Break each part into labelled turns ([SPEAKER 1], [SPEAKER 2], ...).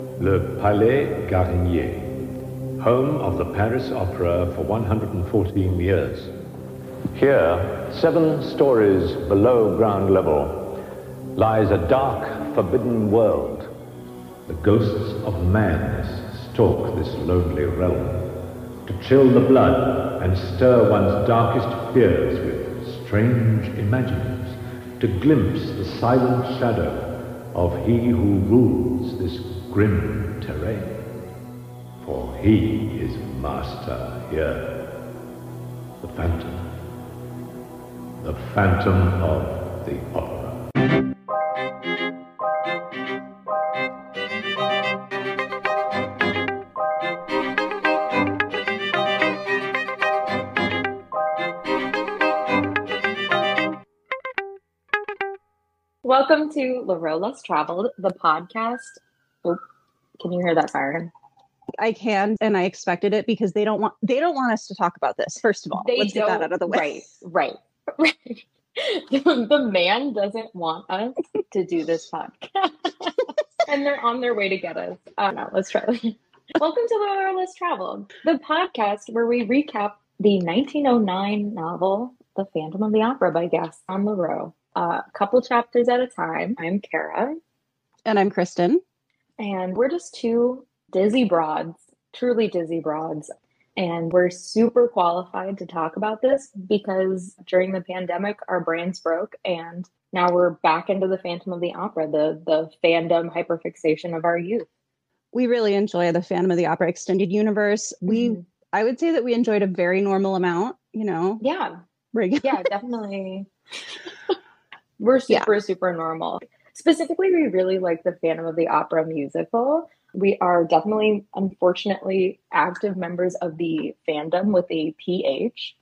[SPEAKER 1] Le Palais Garnier, home of the Paris Opera for 114 years. Here, seven stories below ground level, lies a dark, forbidden world. The ghosts of madness stalk this lonely realm to chill the blood and stir one's darkest fears with strange imaginings, to glimpse the silent shadow of he who rules this grim terrain. For he is master here, the Phantom, the Phantom of the Opera.
[SPEAKER 2] Welcome to Leroux Less Traveled, the podcast. Oh, can you hear that siren?
[SPEAKER 3] I can, and I expected it because they don't want they don't want us to talk about this. First of all,
[SPEAKER 2] They
[SPEAKER 3] let's get that out of the way.
[SPEAKER 2] Right, right, right. the, the man doesn't want us to do this podcast, and they're on their way to get us. I don't. Let's try. Welcome to Leroux Less Traveled, the podcast where we recap the 1909 novel *The Phantom of the Opera* by Gaston Leroux. Uh, a couple chapters at a time. I'm Cara.
[SPEAKER 3] And I'm Kristin.
[SPEAKER 2] And we're just two dizzy broads, truly dizzy broads. And we're super qualified to talk about this because during the pandemic, our brains broke. And now we're back into the Phantom of the Opera, the, the fandom hyperfixation of our youth.
[SPEAKER 3] We really enjoy the Phantom of the Opera extended universe. We
[SPEAKER 2] Mhm.
[SPEAKER 3] I would say that we enjoyed a very normal amount, you know.
[SPEAKER 2] yeah,
[SPEAKER 3] Regular.
[SPEAKER 2] yeah, definitely. we're
[SPEAKER 3] Yeah.
[SPEAKER 2] super, super normal. Specifically, we really like the Phantom of the Opera musical. We are definitely, unfortunately, active members of the fandom with a PH,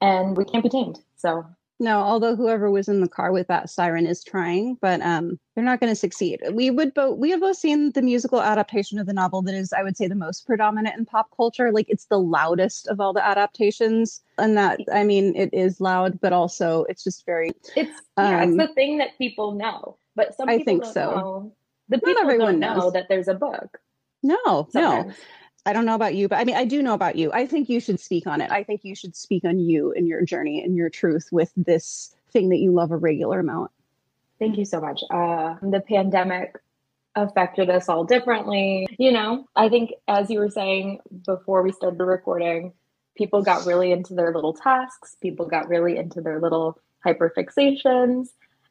[SPEAKER 2] and we can't be tamed. So,
[SPEAKER 3] No, although whoever was in the car with that siren is trying, but um they're not going to succeed. We would both we have both seen the musical adaptation of the novel that is I would say the most predominant in pop culture. Like it's the loudest of all the adaptations. And that I mean it is loud, but also it's just very
[SPEAKER 2] it's yeah, it's
[SPEAKER 3] Um,
[SPEAKER 2] the thing that people know, but some
[SPEAKER 3] I think
[SPEAKER 2] don't
[SPEAKER 3] so.
[SPEAKER 2] know. The people
[SPEAKER 3] everyone
[SPEAKER 2] don't know
[SPEAKER 3] knows.
[SPEAKER 2] that there's a book.
[SPEAKER 3] no, no. I don't know about you, but I mean, I do know about you. I think you should speak on it. I think you should speak on you and your journey and your truth with this thing that you love a regular amount.
[SPEAKER 2] Thank you so much. Uh, the pandemic affected us all differently. You know, I think as you were saying before we started recording, people got really into their little tasks, people got really into their little hyperfixations.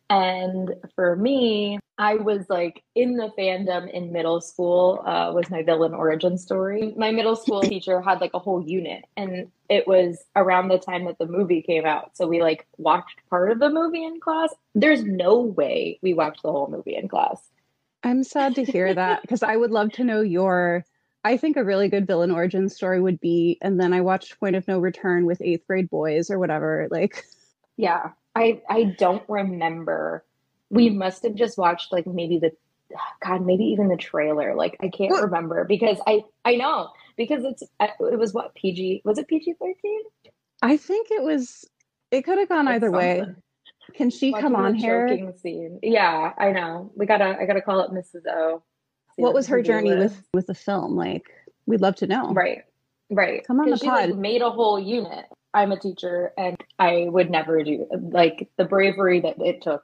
[SPEAKER 2] And for me, I was like in the fandom in middle school, uh, was my villain origin story. My middle school teacher had like a whole unit, and it was around the time that the movie came out. So we like watched part of the movie in class. There's no way we watched the whole movie in class.
[SPEAKER 3] I'm sad to hear that because I would love to know your. I think a really good villain origin story would be, and then I watched Point of No Return with eighth grade boys or whatever. Like,
[SPEAKER 2] Yeah, I I don't remember. We must have just watched like maybe the God, maybe even the trailer. Like I can't
[SPEAKER 3] What?
[SPEAKER 2] remember because I I know because it's it was what PG was it PG thirteen?
[SPEAKER 3] I think it was. It could have gone either way. Can she come on here?
[SPEAKER 2] Scene. Yeah, I know. We gotta I gotta call up Mrs. O. see
[SPEAKER 3] What was her journey
[SPEAKER 2] with-
[SPEAKER 3] with with the film? Like, we'd love to know.
[SPEAKER 2] Right. Right.
[SPEAKER 3] Come on the
[SPEAKER 2] she like
[SPEAKER 3] pod.
[SPEAKER 2] made a whole unit. I'm a teacher and I would never do like the bravery that it took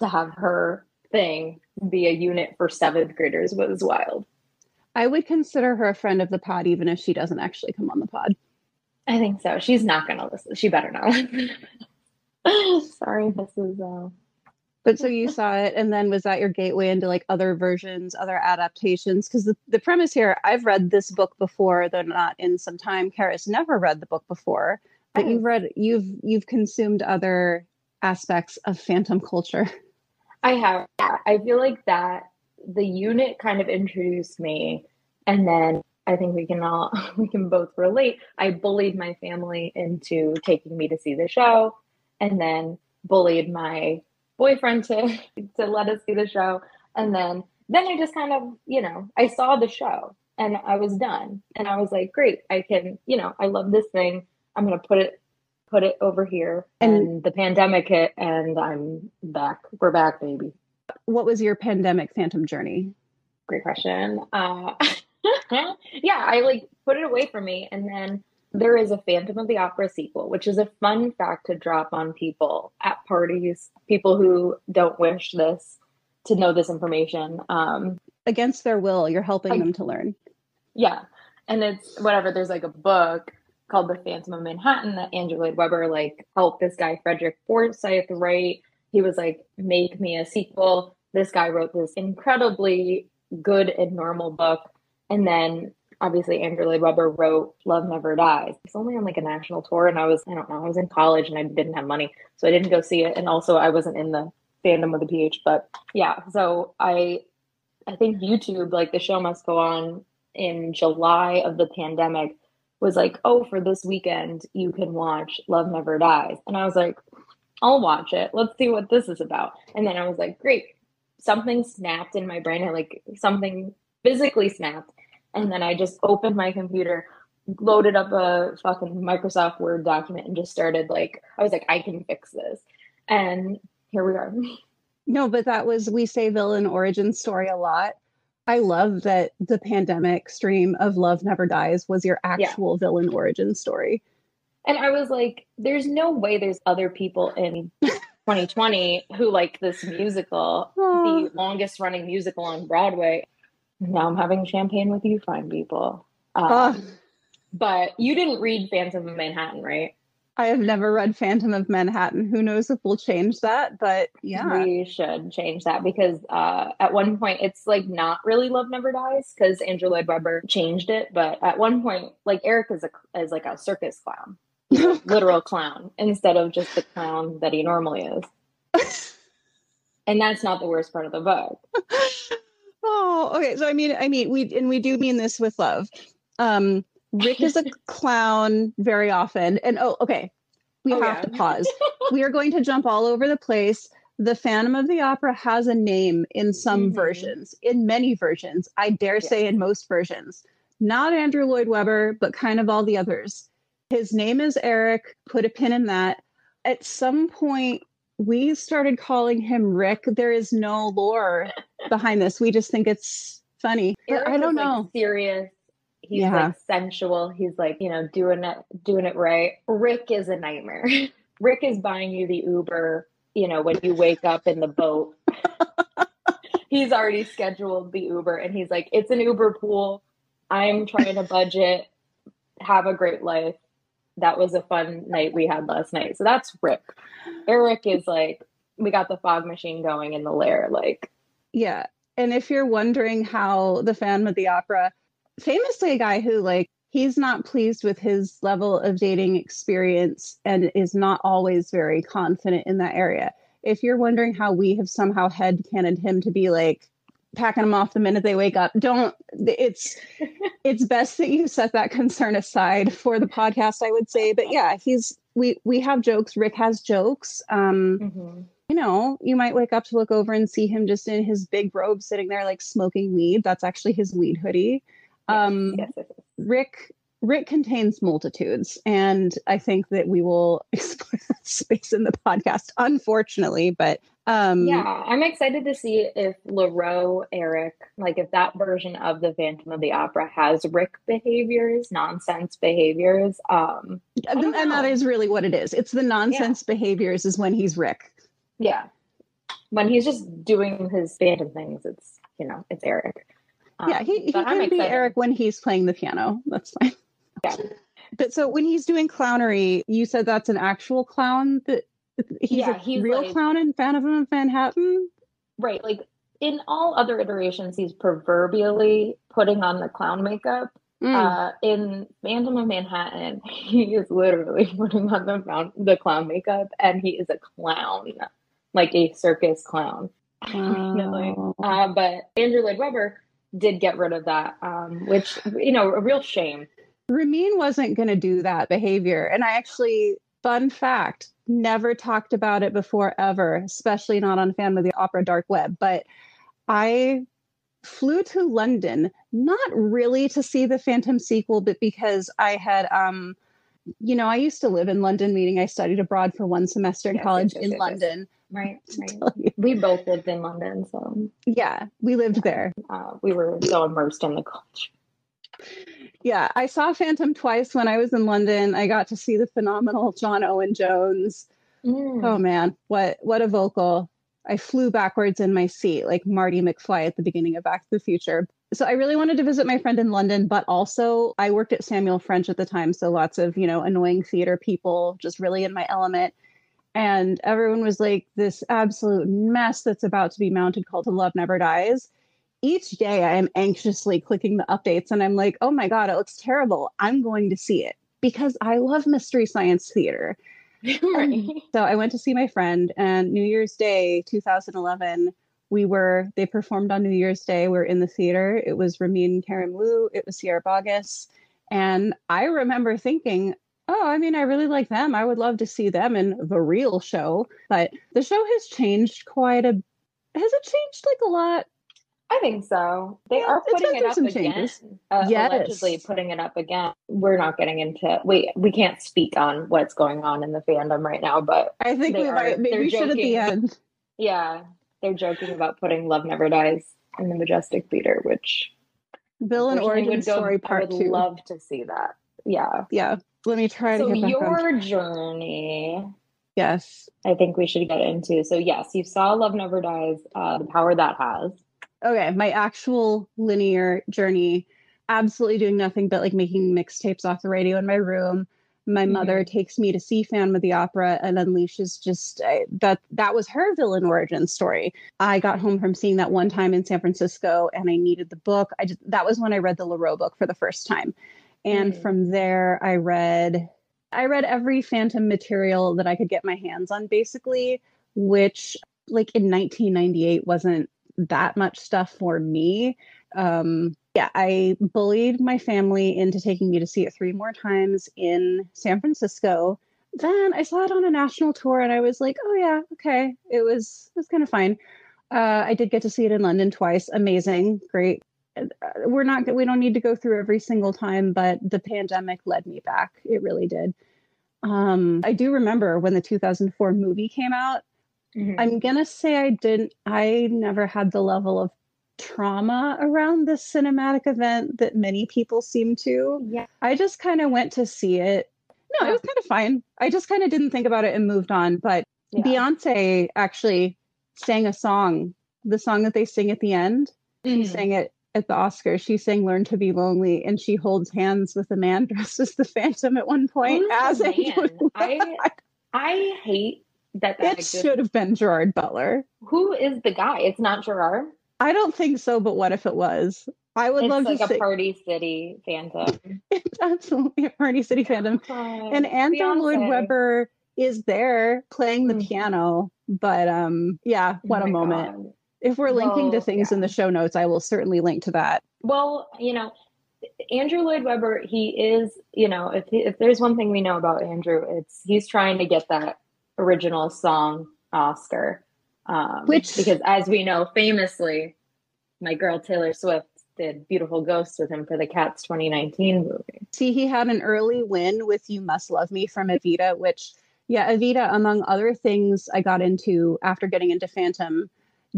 [SPEAKER 2] to have her thing be a unit for seventh graders was wild.
[SPEAKER 3] I would consider her a friend of the pod, even if she doesn't actually come on the pod.
[SPEAKER 2] I think so. She's not gonna listen. She better not. Sorry, Mrs. O.
[SPEAKER 3] But so you saw it, and then was that your gateway into like other versions, other adaptations? Because the, the premise here, I've read this book before, though not in some time. Cara's never read the book before, but you've read, you've you've consumed other aspects of phantom culture.
[SPEAKER 2] I have. Yeah, I feel like that the unit kind of introduced me, and then I think we can all we can both relate. I bullied my family into taking me to see the show, and then bullied my boyfriend to to let us see the show, and then then I just kind of you know I saw the show and I was done, and I was like, great, I can you know I love this thing. I'm gonna put it put it over here
[SPEAKER 3] And-
[SPEAKER 2] and the pandemic hit and I'm back. We're back, baby.
[SPEAKER 3] What was your pandemic phantom journey?
[SPEAKER 2] great question. Uh, yeah, I like put it away from me, and then there is a Phantom of the Opera sequel, which is a fun fact to drop on people at parties, people who don't wish this to know this information. Um,
[SPEAKER 3] Against their will, you're helping I, them to learn.
[SPEAKER 2] Yeah. And it's whatever, there's like a book called The Phantom of Manhattan that Andrew Lloyd Webber like helped this guy Frederick Forsyth write. He was like, make me a sequel. This guy wrote this incredibly good and normal book. And then obviously Andrew Lloyd Webber wrote Love Never Dies. It's only on like a national tour and I was, I don't know, I was in college and I didn't have money. So I didn't go see it. And also I wasn't in the fandom of the PH. But yeah, so I I think YouTube, like the show must go on in July of the pandemic, was like, oh, for this weekend, you can watch Love Never Dies. And I was like, I'll watch it. Let's see what this is about. And then I was like, great. Something snapped in my brain. I like something physically snapped. And then I just opened my computer, loaded up a fucking Microsoft Word document, and just started like, I was like, I can fix this. And here we are.
[SPEAKER 3] No, but that was we say villain origin story a lot. I love that the pandemic stream of Love Never Dies was your actual yeah. villain origin story.
[SPEAKER 2] And I was like, there's no way there's other people in 2020 who like this musical, the longest running musical on Broadway. Now I'm having champagne with you, fine people. Um, but you didn't read Phantom of Manhattan, right?
[SPEAKER 3] I have never read Phantom of Manhattan. Who knows if we'll change that? But yeah,
[SPEAKER 2] we should change that because uh, at one point it's like not really Love Never Dies because Andrew Lloyd Webber changed it. But at one point, like Eric is a is like a circus clown, literal clown, instead of just the clown that he normally is. and that's not the worst part of the book.
[SPEAKER 3] oh, okay. So I mean, I mean, we and we do mean this with love. Um, Rick is a clown very often. And oh, okay. We oh, have yeah. to pause. we are going to jump all over the place. The Phantom of the Opera has a name in some mm-hmm. versions, in many versions, I dare yes. say in most versions. Not Andrew Lloyd Webber, but kind of all the others. His name is Eric. Put a pin in that. At some point, we started calling him Rick. There is no lore behind this. We just think it's funny. I don't know.
[SPEAKER 2] Like serious He's yeah. like sensual. He's like, you know, doing it doing it right. Rick is a nightmare. Rick is buying you the Uber, you know, when you wake up in the boat. he's already scheduled the Uber and he's like, it's an Uber pool. I'm trying to budget. Have a great life. That was a fun night we had last night. So that's Rick. Eric is like, we got the fog machine going in the lair. Like,
[SPEAKER 3] yeah. And if you're wondering how the Phantom of the Opera famously a guy who like he's not pleased with his level of dating experience and is not always very confident in that area. If you're wondering how we have somehow headcanoned him to be like packing them off the minute they wake up, don't it's it's best that you set that concern aside for the podcast, I would say. But yeah, he's we we have jokes. Rick has jokes. Um mm-hmm. You know, you might wake up to look over and see him just in his big robe sitting there like smoking weed. That's actually his weed hoodie. Um, yes, yes, yes. Rick Rick contains multitudes, and I think that we will explore that space in the podcast, unfortunately. But um,
[SPEAKER 2] yeah, I'm excited to see if Leroux Eric, like if that version of the Phantom of the Opera has Rick behaviors, nonsense behaviors. Um,
[SPEAKER 3] and, and that is really what it is. It's the nonsense yeah. behaviors is when he's Rick.
[SPEAKER 2] Yeah, when he's just doing his Phantom things, it's you know it's Eric.
[SPEAKER 3] Um, yeah, he, he can be Eric when he's playing the piano. That's fine. Yeah. But so when he's doing clownery, you said that's an actual clown that he's yeah, a he's real like, clown in Phantom of Manhattan?
[SPEAKER 2] Right. Like in all other iterations, he's proverbially putting on the clown makeup. Mm. Uh, in Phantom of Manhattan, he is literally putting on the, the clown makeup and he is a clown, like a circus clown. Wow. Uh, but Andrew Lloyd Webber did get rid of that, um, which, you know, a real shame.
[SPEAKER 3] Ramin wasn't going to do that behavior. And I actually, fun fact, never talked about it before ever, especially not on Phantom of the Opera Dark Web. But I flew to London, not really to see the Phantom sequel, but because I had, um, you know, I used to live in London, meaning I studied abroad for one semester in yes, college yes, yes, in London.
[SPEAKER 2] Right, right. We both lived in London, so
[SPEAKER 3] yeah, we lived there.
[SPEAKER 2] Uh, we were so immersed in the culture.
[SPEAKER 3] Yeah, I saw Phantom twice when I was in London. I got to see the phenomenal John Owen Jones. Mm. Oh man, what what a vocal! I flew backwards in my seat like Marty McFly at the beginning of Back to the Future. So I really wanted to visit my friend in London, but also I worked at Samuel French at the time, so lots of you know annoying theater people, just really in my element and everyone was like this absolute mess that's about to be mounted called to love never dies. Each day i am anxiously clicking the updates and i'm like oh my god it looks terrible. I'm going to see it because i love mystery science theater. Right. so i went to see my friend and new year's day 2011 we were they performed on new year's day. We are in the theater. It was ramin karimloo. It was sierra boggess and i remember thinking oh, I mean, I really like them. I would love to see them in the real show. But the show has changed quite a. Has it changed like a lot?
[SPEAKER 2] I think so. They yeah, are putting it up again. Uh, yes. Allegedly putting it up again. We're not getting into we we can't speak on what's going on in the fandom right now, but
[SPEAKER 3] I think we are, might maybe we should at the end.
[SPEAKER 2] Yeah, they're joking about putting Love Never Dies in the Majestic Theater, which
[SPEAKER 3] Villain Origin Story Part
[SPEAKER 2] I would
[SPEAKER 3] Two.
[SPEAKER 2] Love to see that. Yeah,
[SPEAKER 3] yeah let me try
[SPEAKER 2] so
[SPEAKER 3] to get
[SPEAKER 2] your journey
[SPEAKER 3] yes
[SPEAKER 2] i think we should get into so yes you saw love never dies uh, the power that has
[SPEAKER 3] okay my actual linear journey absolutely doing nothing but like making mixtapes off the radio in my room my mm-hmm. mother takes me to see Phantom of the Opera and unleashes just that that was her villain origin story. I got home from seeing that one time in San Francisco and I needed the book. I just that was when I read the Leroux book for the first time. And mm. from there, I read I read every Phantom material that I could get my hands on, basically, which like in 1998 wasn't that much stuff for me. Um, yeah, I bullied my family into taking me to see it three more times in San Francisco. Then I saw it on a national tour, and I was like, "Oh yeah, okay." It was it was kind of fine. Uh, I did get to see it in London twice. Amazing, great, we're not we don't need to go through every single time but the pandemic led me back. It really did. Um i do remember when the 2004 movie came out. Mm-hmm. i'm gonna say i didn't i never had the level of trauma around this cinematic event that many people seem to.
[SPEAKER 2] Yeah.
[SPEAKER 3] I just kind of went to see it. No it was kind of fine. I just kind of didn't think about it and moved on but yeah. beyonce actually sang a song the song that they sing at the end. Mm-hmm. she sang it at the Oscars, she sang "Learn to Be Lonely" and she holds hands with a man dressed as the Phantom at one point.
[SPEAKER 2] Who's as a I I hate that. that
[SPEAKER 3] it should have been Gerard Butler.
[SPEAKER 2] Who is the guy? It's not Gerard.
[SPEAKER 3] I don't think so, but what if it was? I would
[SPEAKER 2] it's
[SPEAKER 3] love
[SPEAKER 2] like
[SPEAKER 3] to
[SPEAKER 2] a Party City Phantom.
[SPEAKER 3] it's absolutely a Party City Phantom. Oh, and Andrew Lloyd Webber is there playing the mm-hmm. piano. But um, yeah, what oh a moment. God. If we're linking well, to things yeah. in the show notes, I will certainly link to that.
[SPEAKER 2] Well, you know, Andrew Lloyd Webber, he is, you know, if if there's one thing we know about Andrew, it's he's trying to get that original song Oscar. Um,
[SPEAKER 3] Which
[SPEAKER 2] because as we know, famously, my girl Taylor Swift did Beautiful Ghosts with him for the Cats 2019 movie.
[SPEAKER 3] See, he had an early win with You Must Love Me from Evita, which yeah, Evita, among other things I got into after getting into Phantom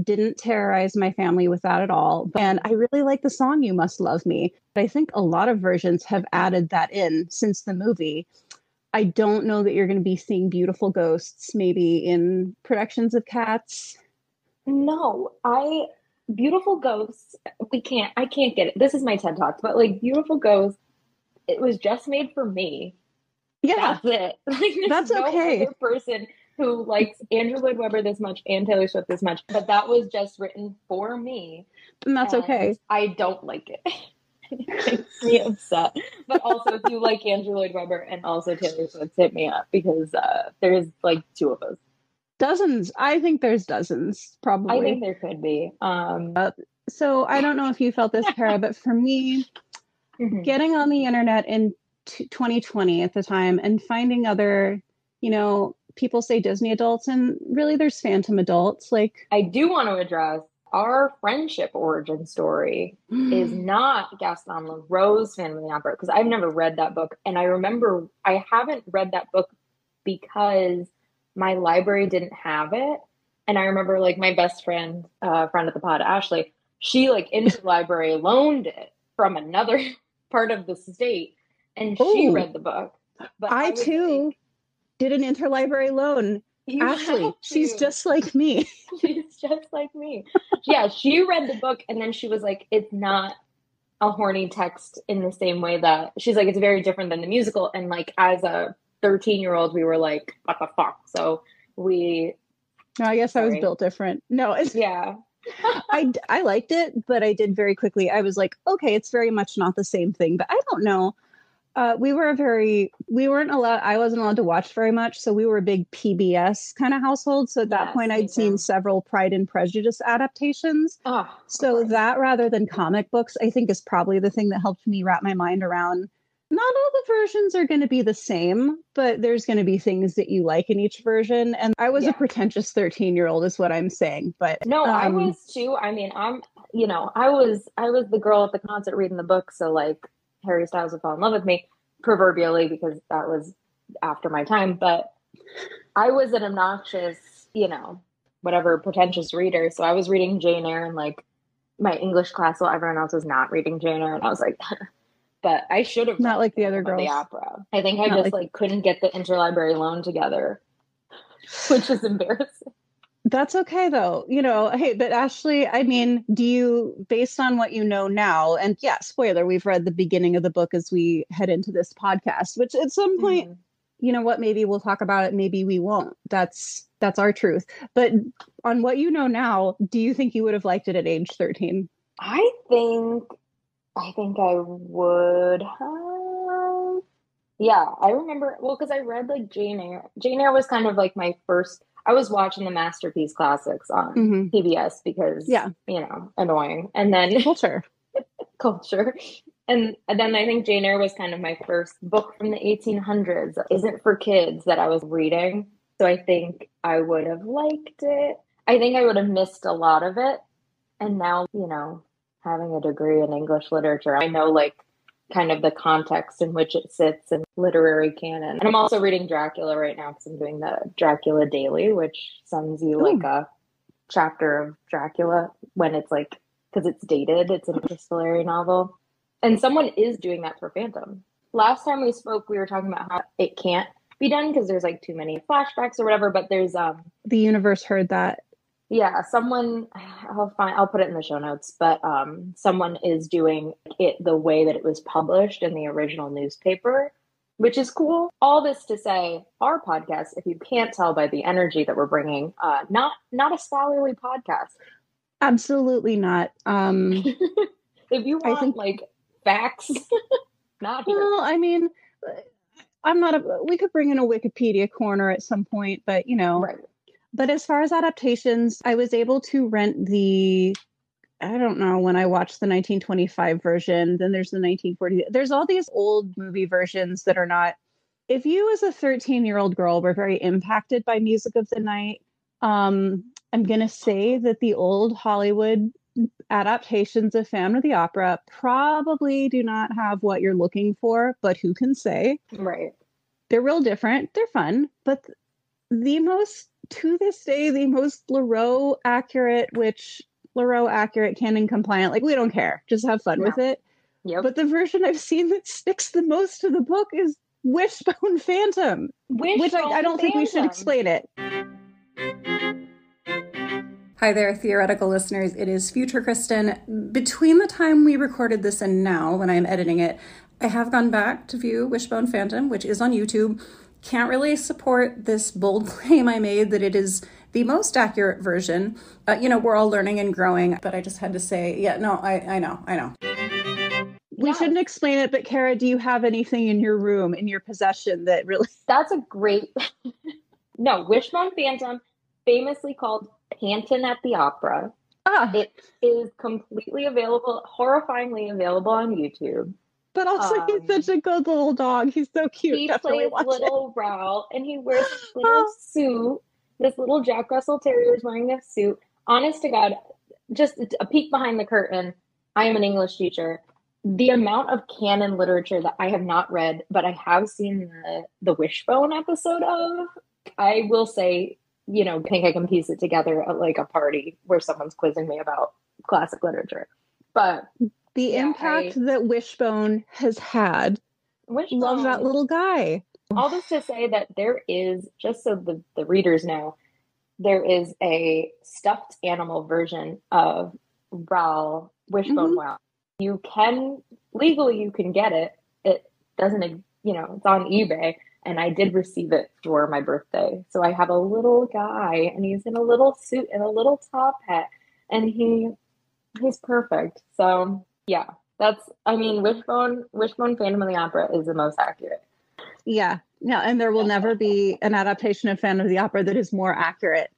[SPEAKER 3] didn't terrorize my family with that at all. And I really like the song You Must Love Me. But I think a lot of versions have added that in since the movie. I don't know that you're going to be seeing beautiful ghosts maybe in productions of cats.
[SPEAKER 2] No, I beautiful ghosts we can't I can't get it. This is my TED Talk, but like beautiful ghosts it was just made for me.
[SPEAKER 3] Yeah.
[SPEAKER 2] That's it. Like,
[SPEAKER 3] That's
[SPEAKER 2] no
[SPEAKER 3] okay.
[SPEAKER 2] person who likes Andrew Lloyd Webber this much and Taylor Swift this much, but that was just written for me.
[SPEAKER 3] And that's and okay.
[SPEAKER 2] I don't like it. it makes me upset. But also, if you like Andrew Lloyd Webber and also Taylor Swift, hit me up because uh, there's like two of us.
[SPEAKER 3] Dozens. I think there's dozens, probably.
[SPEAKER 2] I think there could be. Um,
[SPEAKER 3] uh, so I don't know if you felt this, Cara, but for me, mm-hmm. getting on the internet in t- 2020 at the time and finding other, you know, people say Disney adults, and really there's Phantom adults. Like,
[SPEAKER 2] I do want to address our friendship origin story is not Gaston Leroux's Phantom of the Opera because I've never read that book. And I remember I haven't read that book because my library didn't have it. And I remember like my best friend, uh, friend of the pod, Ashley, she like interlibrary loaned it from another part of the state and she read the book. But
[SPEAKER 3] I
[SPEAKER 2] was
[SPEAKER 3] too
[SPEAKER 2] like,
[SPEAKER 3] did an interlibrary loan.
[SPEAKER 2] "You
[SPEAKER 3] Ashley, she's just like me.
[SPEAKER 2] she's just like me. Yeah, she read the book and then she was like, it's not a horny text in the same way that she's like, it's very different than the musical. And like, as a 13 year old, we were like, what the fuck? So we,
[SPEAKER 3] No, I guess I was built different. No, it's
[SPEAKER 2] yeah.
[SPEAKER 3] I I liked it, but I did very quickly. I was like, okay, it's very much not the same thing. But I don't know. Uh, we were a very we weren't allowed. I wasn't allowed to watch very much, so we were a big PBS kind of household. So at that
[SPEAKER 2] Yes,
[SPEAKER 3] point, I'd seen
[SPEAKER 2] too.
[SPEAKER 3] several Pride and Prejudice adaptations.
[SPEAKER 2] Oh,
[SPEAKER 3] So
[SPEAKER 2] okay.
[SPEAKER 3] that rather than comic books, I think is probably the thing that helped me wrap my mind around. Not all the versions are going to be the same, but there's going to be things that you like in each version. And I was
[SPEAKER 2] Yeah.
[SPEAKER 3] a pretentious 13 year old, is what I'm saying. But
[SPEAKER 2] No, I
[SPEAKER 3] um,
[SPEAKER 2] was too. I mean, I'm, you know, I was, I was the girl at the concert reading the book. So like Harry Styles would fall in love with me proverbially because that was after my time. But I was an obnoxious, you know, whatever pretentious reader. So I was reading Jane Eyre and like my English class while everyone else was not reading Jane Eyre. And I was like, but I should have
[SPEAKER 3] Not like the other
[SPEAKER 2] of The opera. I think I
[SPEAKER 3] Not
[SPEAKER 2] just
[SPEAKER 3] like-
[SPEAKER 2] like couldn't get the interlibrary loan together, which is embarrassing.
[SPEAKER 3] That's okay though. You know, hey, but Ashley, I mean, do you, based on what you know now, and yeah, spoiler, we've read the beginning of the book as we head into this podcast, which at some point,
[SPEAKER 2] Mhm.
[SPEAKER 3] you know what, maybe we'll talk about it, maybe we won't. That's that's our truth. But on what you know now, do you think you would have liked it at age 13?
[SPEAKER 2] I think I think I would have. Yeah, I remember. Well, because I read like Jane Eyre. Jane Eyre was kind of like my first. I was watching the masterpiece classics on
[SPEAKER 3] Mm-hmm.
[SPEAKER 2] PBS because
[SPEAKER 3] Yeah.
[SPEAKER 2] you know, annoying, and then
[SPEAKER 3] Culture.
[SPEAKER 2] culture. And, then I think Jane Eyre was kind of my first book from the 1800s. isn't for kids that I was reading. So I think I would have liked it. I think I would have missed a lot of it. And now, you know, having a degree in English literature, I know like kind of the context in which it sits in literary canon. And I'm also reading Dracula right now because I'm doing the Dracula Daily, which sends you like a chapter of Dracula when it's like because it's dated. It's an epistolary novel, and someone is doing that for Phantom. Last time we spoke, we were talking about how it can't be done because there's like too many flashbacks or whatever. But there's um
[SPEAKER 3] The universe heard that.
[SPEAKER 2] Yeah someone I'll find I'll put it in the show notes. But um someone is doing it the way that it was published in the original newspaper. Which is cool. All this to say, our podcast, if you can't tell by the energy that we're bringing, uh, not not a scholarly podcast.
[SPEAKER 3] Absolutely not. Um,
[SPEAKER 2] if you
[SPEAKER 3] I
[SPEAKER 2] want
[SPEAKER 3] think-
[SPEAKER 2] like facts, not here.
[SPEAKER 3] well, I mean, I'm not a, we could bring in a Wikipedia corner at some point, but you know,
[SPEAKER 2] Right.
[SPEAKER 3] But as far as adaptations, I was able to rent the I don't know when I watched the 1925 version, then there's the 1940. There's all these old movie versions that are not if you as a 13-year-old girl were very impacted by music of the night, um I'm going to say that the old Hollywood adaptations of Phantom of the Opera probably do not have what you're looking for, but who can say?
[SPEAKER 2] Right.
[SPEAKER 3] they're real different. They're fun, but the most to this day, the most Leroux accurate, which Leroux accurate, canon compliant, like we don't care, just have fun
[SPEAKER 2] No.
[SPEAKER 3] with it.
[SPEAKER 2] Yep.
[SPEAKER 3] But the version I've seen that sticks the most to the book is Wishbone Phantom, which I, I don't think we should explain it. Hi there, theoretical listeners. It is Future Kristin. Between the time we recorded this and now, when I am editing it, I have gone back to view Wishbone Phantom, which is on YouTube. Can't really support this bold claim I made that it is the most accurate version. Uh, you know, we're all learning and growing, but I just had to say, yeah, no, I, I know, I know. We
[SPEAKER 2] Yes.
[SPEAKER 3] shouldn't explain it, but Cara, do you have anything in your room, in your possession that really.
[SPEAKER 2] That's a great. no, Wishbone Phantom, famously called Panton at the Opera,
[SPEAKER 3] Ah,
[SPEAKER 2] it is completely available, horrifyingly available on YouTube.
[SPEAKER 3] But also he's
[SPEAKER 2] um,
[SPEAKER 3] such a good little dog. He's so cute.
[SPEAKER 2] he
[SPEAKER 3] Definitely
[SPEAKER 2] plays
[SPEAKER 3] watch it.
[SPEAKER 2] little Raoul, and he wears this little suit. This little Jack Russell Terrier is wearing this suit. Honest to God, just a peek behind the curtain. I am an English teacher. The amount of canon literature that I have not read, but I have seen the the Wishbone episode of, I will say you know, think I can piece it together at like a party where someone's quizzing me about classic literature. But
[SPEAKER 3] the yeah, impact I, that Wishbone has had. Wishbone, love that little guy.
[SPEAKER 2] All this to say that there is, just so the, the readers know, there is a stuffed animal version of Raoul Wishbone mm-hmm. Wow. You can legally you can get it. It doesn't you know, it's on eBay and I did receive it for my birthday. So I have a little guy and he's in a little suit and a little top hat and he he's perfect. So yeah, that's I mean Wishbone Wishbone Phantom of the Opera is the most accurate.
[SPEAKER 3] Yeah. Yeah, and there will never be an adaptation of Phantom of the Opera that is more accurate.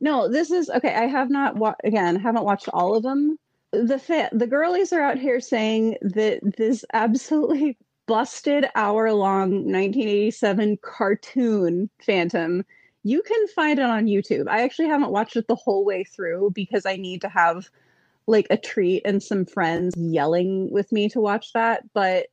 [SPEAKER 3] No, this is okay. I have not wa- again haven't watched all of them. The fa- the girlies are out here saying that this absolutely busted hour long 1987 cartoon Phantom. You can find it on YouTube. I actually haven't watched it the whole way through because I need to have like a treat and some friends yelling with me to watch that. But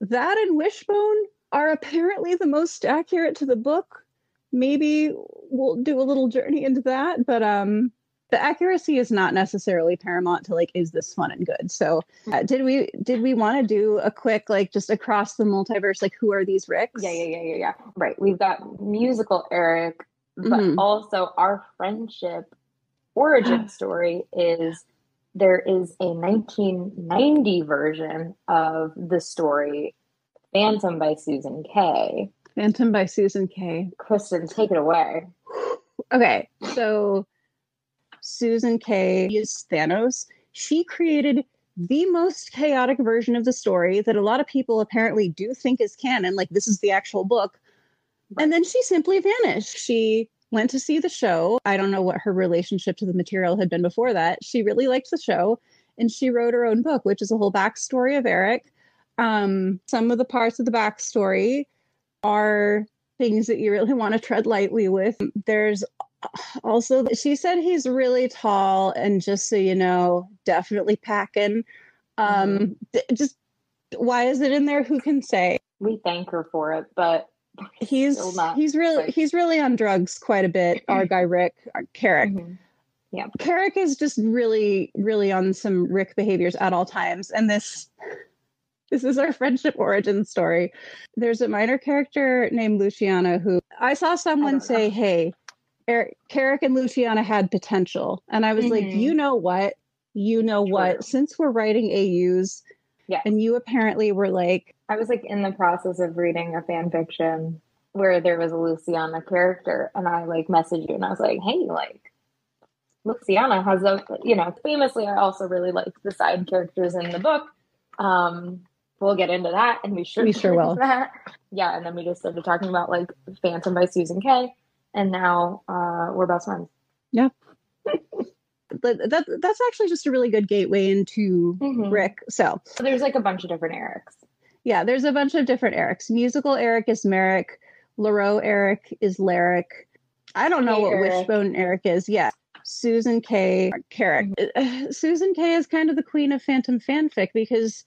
[SPEAKER 3] that and Wishbone are apparently the most accurate to the book. Maybe we'll do a little journey into that. But um the accuracy is not necessarily paramount to like is this fun and good so uh, did we did we want to do a quick like just across the multiverse like who are these ricks
[SPEAKER 2] yeah yeah yeah yeah yeah right we've got musical eric but mm-hmm. also our friendship origin story is there is a 1990 version of the story phantom by susan kay
[SPEAKER 3] phantom by susan kay
[SPEAKER 2] kristin take it away
[SPEAKER 3] okay so Susan Kay is Thanos. She created the most chaotic version of the story that a lot of people apparently do think is canon, like this is the actual book. Right. And then she simply vanished. She went to see the show. I don't know what her relationship to the material had been before that. She really liked the show and she wrote her own book, which is a whole backstory of Eric. Um, some of the parts of the backstory are things that you really want to tread lightly with. There's also she said he's really tall and just so you know definitely packing um mm-hmm. just why is it in there who can say
[SPEAKER 2] we thank her for it but
[SPEAKER 3] he's he's really like... he's really on drugs quite a bit our guy rick our carrick mm-hmm. yeah carrick is just really really on some rick behaviors at all times and this this is our friendship origin story there's a minor character named luciana who i saw someone I say hey Eric, Carrick and Luciana had potential. And I was mm-hmm. like, you know what? You know True. what? Since we're writing AUs, yeah. and you apparently were like
[SPEAKER 2] I was like in the process of reading a fan fiction where there was a Luciana character, and I like messaged you and I was like, hey, like Luciana has a you know, famously I also really like the side characters in the book. Um, we'll get into that and we sure
[SPEAKER 3] we sure will.
[SPEAKER 2] That. Yeah, and then we just started talking about like Phantom by Susan Kay and now uh, we're best friends.
[SPEAKER 3] Yeah. that, that's actually just a really good gateway into mm-hmm. Rick. So.
[SPEAKER 2] so there's like a bunch of different Erics.
[SPEAKER 3] Yeah, there's a bunch of different Erics. Musical Eric is Merrick. Leroux Eric is Larrick. I don't know hey, what Eric. Wishbone Eric is. Yeah. Susan Kay. Carrick. Mm-hmm. Susan Kay. is kind of the queen of phantom fanfic because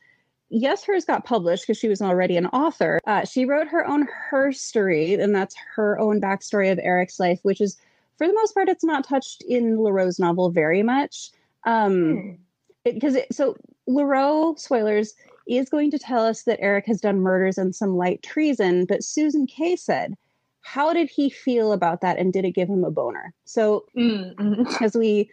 [SPEAKER 3] yes, hers got published because she was already an author. Uh, she wrote her own herstory, and that's her own backstory of Eric's life, which is, for the most part, it's not touched in Leroux's novel very much. Um, because hmm. so Laroe, spoilers, is going to tell us that Eric has done murders and some light treason, but Susan Kay said, how did he feel about that and did it give him a boner? So, mm-hmm. as we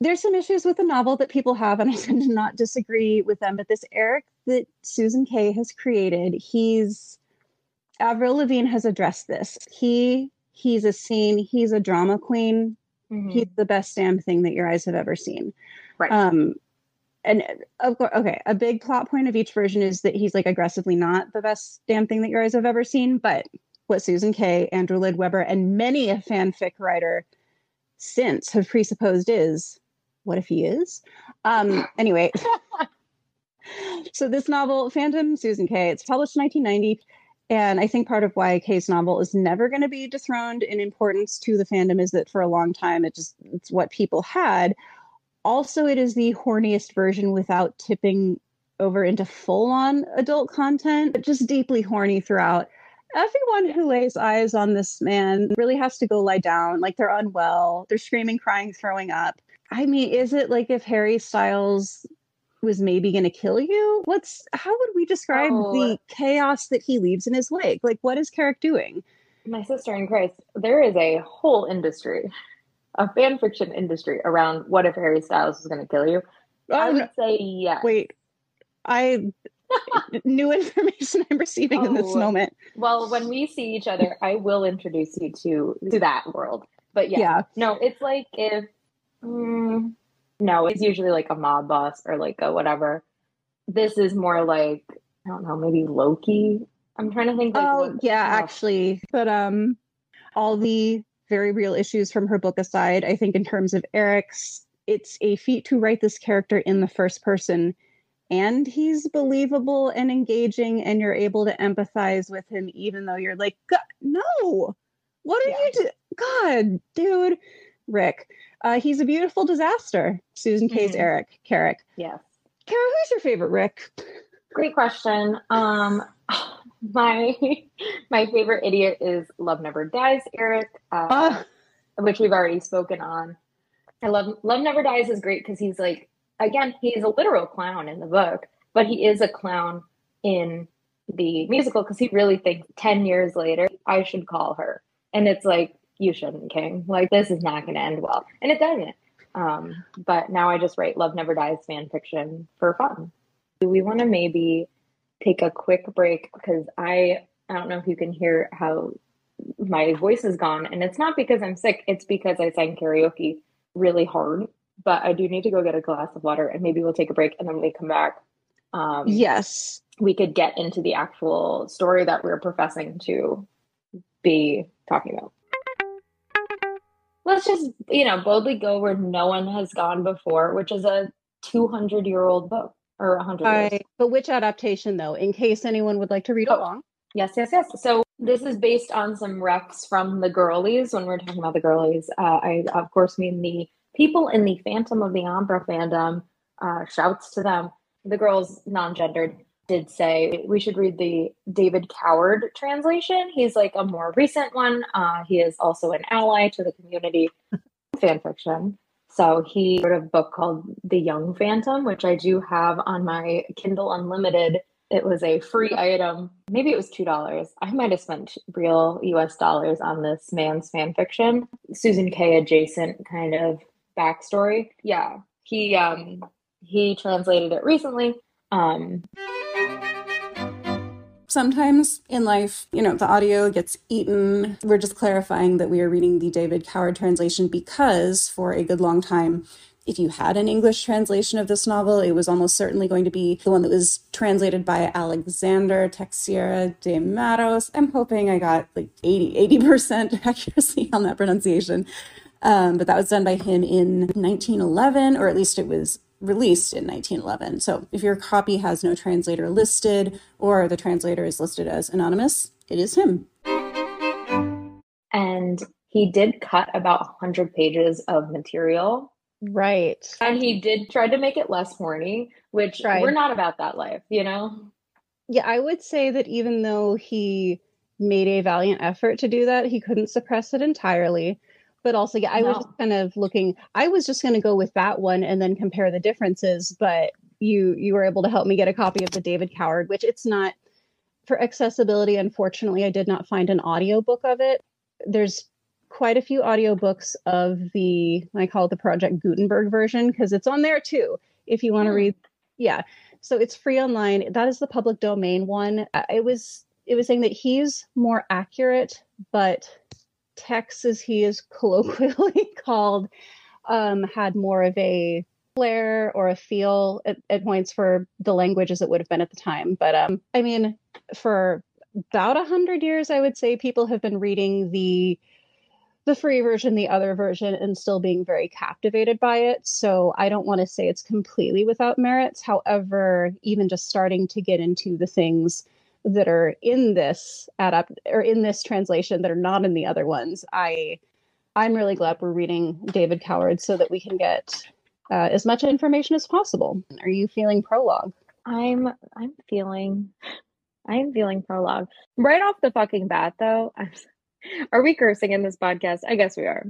[SPEAKER 3] there's some issues with the novel that people have, and I tend to not disagree with them. But this Eric that Susan Kay has created, he's Avril Lavigne has addressed this. He he's a scene, he's a drama queen. Mm-hmm. He's the best damn thing that your eyes have ever seen. Right. Um, and of course, okay, a big plot point of each version is that he's like aggressively not the best damn thing that your eyes have ever seen. But what Susan Kay, Andrew Lloyd Webber, and many a fanfic writer since have presupposed is what if he is? Um, anyway, so this novel, Phantom Susan Kay, it's published in 1990. And I think part of why Kay's novel is never going to be dethroned in importance to the fandom is that for a long time it just it's what people had. Also, it is the horniest version without tipping over into full on adult content, but just deeply horny throughout. everyone who lays eyes on this man really has to go lie down like they're unwell they're screaming crying throwing up i mean is it like if harry styles was maybe going to kill you what's how would we describe
[SPEAKER 2] Oh.
[SPEAKER 3] the chaos that he leaves in his wake like what is carrick doing
[SPEAKER 2] My sister in Christ, there is a whole industry, a fan fiction industry around what if Harry Styles is going to kill you. I
[SPEAKER 3] oh
[SPEAKER 2] would
[SPEAKER 3] no,
[SPEAKER 2] say yes.
[SPEAKER 3] wait i new information i'm receiving in this
[SPEAKER 2] Oh.
[SPEAKER 3] moment
[SPEAKER 2] Well, when we see each other, I will introduce you to to that world. But yeah,
[SPEAKER 3] yeah
[SPEAKER 2] no, it's like if mm, no, it's usually like a mob boss or like a whatever. This is more like I don't know, maybe Loki. I'm trying to think. Like,
[SPEAKER 3] oh
[SPEAKER 2] what-
[SPEAKER 3] yeah
[SPEAKER 2] oh,
[SPEAKER 3] actually but um all the very real issues from her book aside i think in terms of eric's it's a feat to write this character in the first person and he's believable and engaging and you're able to empathize with him even though you're like "God, no what are
[SPEAKER 2] Yeah.
[SPEAKER 3] you do god dude rick uh, he's a beautiful disaster susan kay's
[SPEAKER 2] Mhm.
[SPEAKER 3] eric carrick
[SPEAKER 2] Yes.
[SPEAKER 3] cara who's your favorite rick
[SPEAKER 2] Great question. Um, my my favorite idiot is Love Never Dies, Eric, uh,
[SPEAKER 3] Ah.
[SPEAKER 2] which we've already spoken on. I love Love Never Dies is great because he's like again he's a literal clown in the book, but he is a clown in the musical because he really thinks ten years later I should call her, and it's like you shouldn't, King. Like this is not going to end well, and it doesn't. Um, but now I just write Love Never Dies fan fiction for fun. Do we want to maybe take a quick break because I I don't know if you can hear how my voice is gone and it's not because I'm sick it's because I sang karaoke really hard but I do need to go get a glass of water and maybe we'll take a break and then when we come back um
[SPEAKER 3] yes
[SPEAKER 2] we could get into the actual story that we're professing to be talking about let's just you know boldly go where no one has gone before which is a 200 year old book or 100 years
[SPEAKER 3] I, but which adaptation though in case anyone would like to read
[SPEAKER 2] Oh.
[SPEAKER 3] along
[SPEAKER 2] Yes, yes, yes. So this is based on some recs from the girlies. When we're talking about the girlies, uh, I of course mean the people in the Phantom of the Opera fandom. Uh, shouts to them. The girls, non-gendered, did say we should read the David Coward translation. He's like a more recent one. Uh, he is also an ally to the community fan fiction. So he wrote a book called The Young Phantom, which I do have on my Kindle Unlimited. It was a free item. Maybe it was two dollars. I might have spent real U.S. dollars on this man's fan fiction. Susan Kay. adjacent kind of backstory. Yeah, he um he translated it recently. Um,
[SPEAKER 4] Sometimes in life, you know, the audio gets eaten. We're just clarifying that we are reading the David Coward translation because for a good long time, if you had an English translation of this novel, it was almost certainly going to be the one that was translated by Alexander Teixeira de Matos. I'm hoping I got like 80, 80% accuracy on that pronunciation. Um, but that was done by him in 1911, or at least it was released in 1911. So if your copy has no translator listed or the translator is listed as anonymous, it is him.
[SPEAKER 2] and he did cut about 100 pages of material
[SPEAKER 3] right
[SPEAKER 2] and he did try to make it less horny which
[SPEAKER 3] Right.
[SPEAKER 2] we're not about that life you know
[SPEAKER 3] Yeah, I would say that even though he made a valiant effort to do that, he couldn't suppress it entirely. But also, yeah, I was just kind of looking. I was just going to go with that one and then compare the differences. But you you were able to help me get a copy of the David Coward, which it's not for accessibility. Unfortunately, I did not find an audiobook of it. There's quite a few audiobooks of the I call it the Project Gutenberg version because it's on there too. If you want to
[SPEAKER 2] Hmm.
[SPEAKER 3] read, yeah. So it's free online. That is the public domain one. It was it was saying that he's more accurate, but Tex, as he is colloquially called, um, had more of a flair or a feel at, at points for the language as it would have been at the time. But um, I mean, for about a hundred years, I would say people have been reading the the free version, the other version, and still being very captivated by it. So I don't want to say it's completely without merits. However, even just starting to get into the things that are in this adapt or in this translation that are not in the other ones, I I'm really glad we're reading David Coward so that we can get uh, as much information as possible. Are you feeling prologue?
[SPEAKER 2] i'm i'm feeling I am feeling prologue. Right off the fucking bat, though, I'm, are we cursing in this podcast? I guess we are.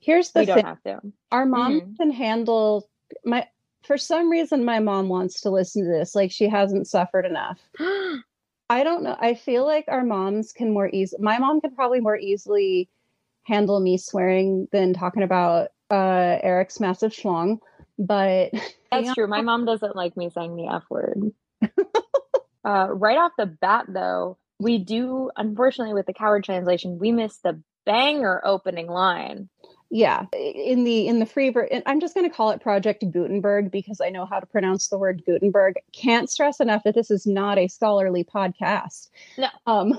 [SPEAKER 3] Here's the
[SPEAKER 2] we don't
[SPEAKER 3] thing.
[SPEAKER 2] have to.
[SPEAKER 3] Our mom
[SPEAKER 2] Mhm.
[SPEAKER 3] can handle my for some reason my mom wants to listen to this like she hasn't suffered enough. I don't know. I feel like our moms can more easy. My mom can probably more easily handle me swearing than talking about uh, Eric's massive schlong. But
[SPEAKER 2] That's true. My mom doesn't like me saying the F word. uh, right off the bat, though, we do, unfortunately, with the coward translation, we miss the banger opening line.
[SPEAKER 3] Yeah, in the in the free version, I'm just going to call it Project Gutenberg because I know how to pronounce the word Gutenberg. Can't stress enough that this is not a scholarly podcast.
[SPEAKER 2] No.
[SPEAKER 3] Um,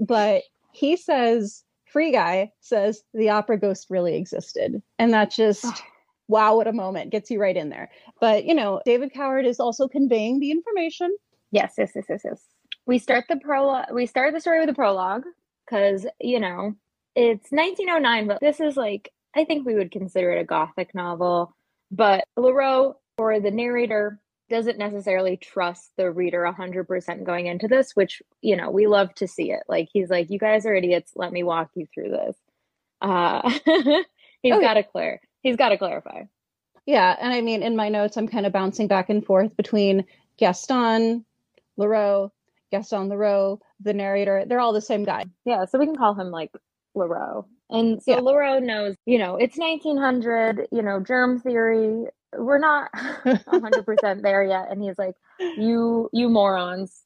[SPEAKER 3] but he says, Free Guy says the opera ghost really existed, and that just. Wow, what a moment. Gets you right in there. But, you know, David Coward is also conveying the information.
[SPEAKER 2] Yes, yes, yes, yes, yes. We start the prologue. We start the story with a prologue because you know it's 1909, but this is like I think we would consider it a gothic novel. But Leroux or the narrator doesn't necessarily trust the reader 100% going into this, which you know we love to see it. Like he's like, "You guys are idiots. Let me walk you through this." Uh, he's
[SPEAKER 3] Oh,
[SPEAKER 2] got to clear. He's got to clarify.
[SPEAKER 3] Yeah, and I mean, in my notes, I'm kind of bouncing back and forth between Gaston, Leroux, Gaston Leroux, the narrator. They're all the same guy.
[SPEAKER 2] Yeah, so we can call him like Leroux. And so
[SPEAKER 3] Yeah.
[SPEAKER 2] Leroux knows, you know, it's 1900, you know, germ theory. We're not 100% there yet. And he's like, you, you morons,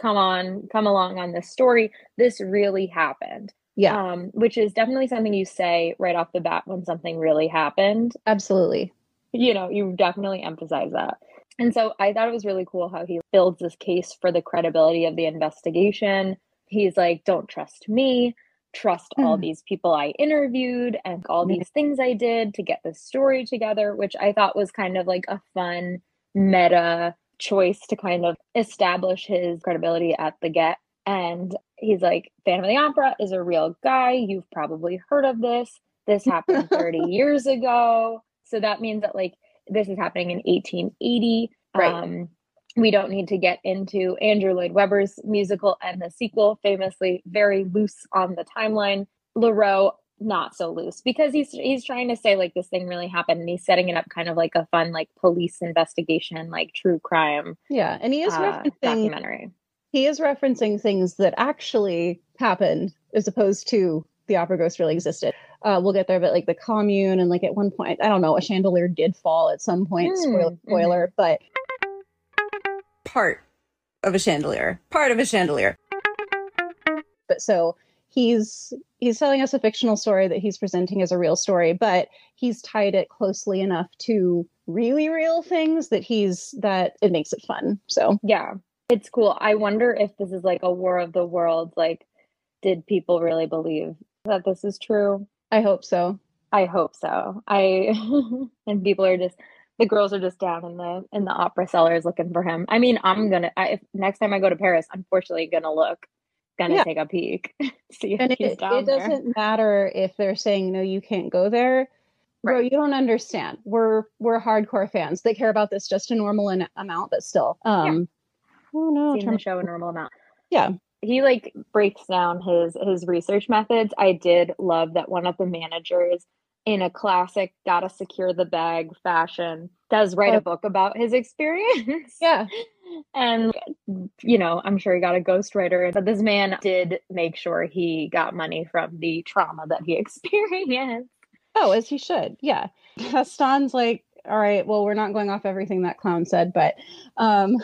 [SPEAKER 2] come on, come along on this story. This really happened.
[SPEAKER 3] Yeah,
[SPEAKER 2] Um, which is definitely something you say right off the bat when something really happened.
[SPEAKER 3] absolutely.
[SPEAKER 2] You know, you definitely emphasize that. And so I thought it was really cool how he builds this case for the credibility of the investigation. He's like, don't trust me, trust all
[SPEAKER 3] Mm.
[SPEAKER 2] these people I interviewed and all these things I did to get this story together, which I thought was kind of like a fun meta choice to kind of establish his credibility at the get. And he's like, Phantom of the Opera is a real guy. You've probably heard of this. This happened 30 years ago. So that means that like this is happening in 1880.
[SPEAKER 3] Right.
[SPEAKER 2] Um, we don't need to get into Andrew Lloyd Webber's musical and the sequel, famously very loose on the timeline. Leroux, not so loose because he's he's trying to say like this thing really happened and he's setting it up kind of like a fun like police investigation, like true crime
[SPEAKER 3] Yeah, and he is
[SPEAKER 2] uh,
[SPEAKER 3] referencing
[SPEAKER 2] documentary.
[SPEAKER 3] he is referencing things that actually happened as opposed to the opera ghost really existed. Uh, we'll get there, but like the commune and like at one point, I don't know, a chandelier did fall at some point.
[SPEAKER 2] Mm,
[SPEAKER 3] spoiler, spoiler, but
[SPEAKER 5] part of a chandelier. Part of a chandelier.
[SPEAKER 3] but so he's he's telling us a fictional story that he's presenting as a real story but he's tied it closely enough to really real things that he's that it makes it fun so
[SPEAKER 2] Yeah, it's cool. I wonder if this is like a war of the worlds. Like, did people really believe that this is true?
[SPEAKER 3] i hope so
[SPEAKER 2] I hope so. I and people are just the girls are just down in the in the opera cellars looking for him. I mean, I'm gonna I, if next time I go to Paris, unfortunately, gonna look, gonna
[SPEAKER 3] Yeah.
[SPEAKER 2] take a peek, see if
[SPEAKER 3] and it,
[SPEAKER 2] he's
[SPEAKER 3] it
[SPEAKER 2] down there.
[SPEAKER 3] doesn't matter if they're saying no you can't go there bro you don't understand we're we're hardcore fans they care about this just a normal an- amount but still um oh no
[SPEAKER 2] Seen the show a normal amount.
[SPEAKER 3] Yeah.
[SPEAKER 2] He like breaks down his his research methods. I did love that one of the managers in a classic gotta secure the bag fashion does write
[SPEAKER 3] Oh.
[SPEAKER 2] a book about his experience.
[SPEAKER 3] yeah
[SPEAKER 2] And you know, I'm sure he got a ghostwriter, but this man did make sure he got money from the trauma that he experienced.
[SPEAKER 3] Oh, as he should. Yeah. Gaston's like, all right, well, we're not going off everything that clown said, but um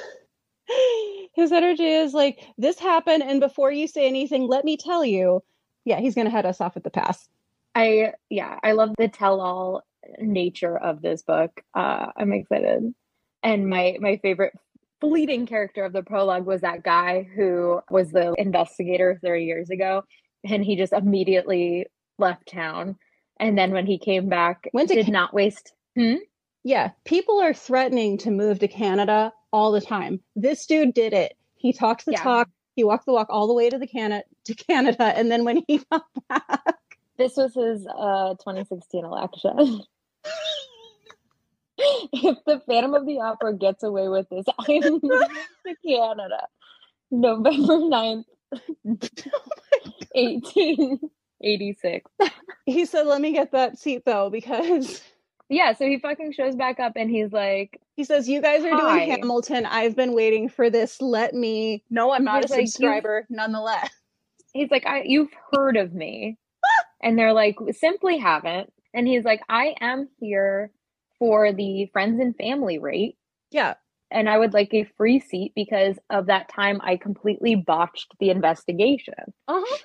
[SPEAKER 3] his energy is like, this happened, and before you say anything, let me tell you. Yeah, he's gonna head us off at the pass.
[SPEAKER 2] I yeah, I love the tell-all nature of this book. Uh, I'm excited. And my my favorite fleeting character of the prologue was that guy who was the investigator 30 years ago, and he just immediately left town. And then when he came back,
[SPEAKER 3] to
[SPEAKER 2] did
[SPEAKER 3] Ca-
[SPEAKER 2] not waste. Hmm?
[SPEAKER 3] Yeah, people are threatening to move to Canada all the time. This dude did it. He talked the
[SPEAKER 2] Yeah.
[SPEAKER 3] talk, he walked the walk all the way to the Canada to Canada, and then when he got back,
[SPEAKER 2] This was his uh 2016 election. if the Phantom of the Opera gets away with this, I'm moving to Canada. November 9th, 1886.
[SPEAKER 3] He said, "Let me get that seat though," because
[SPEAKER 2] Yeah, so he fucking shows back up and he's like,
[SPEAKER 3] he says, "You guys are
[SPEAKER 2] Hi.
[SPEAKER 3] doing Hamilton. I've been waiting for this. Let me." No, I'm not
[SPEAKER 2] He's
[SPEAKER 3] a
[SPEAKER 2] like, "You-
[SPEAKER 3] subscriber, nonetheless.
[SPEAKER 2] he's like, I you've heard of me. And they're like, simply haven't. And he's like, I am here for the friends and family rate.
[SPEAKER 3] Yeah,
[SPEAKER 2] And I would like a free seat because of that time I completely botched the investigation.
[SPEAKER 3] uh huh.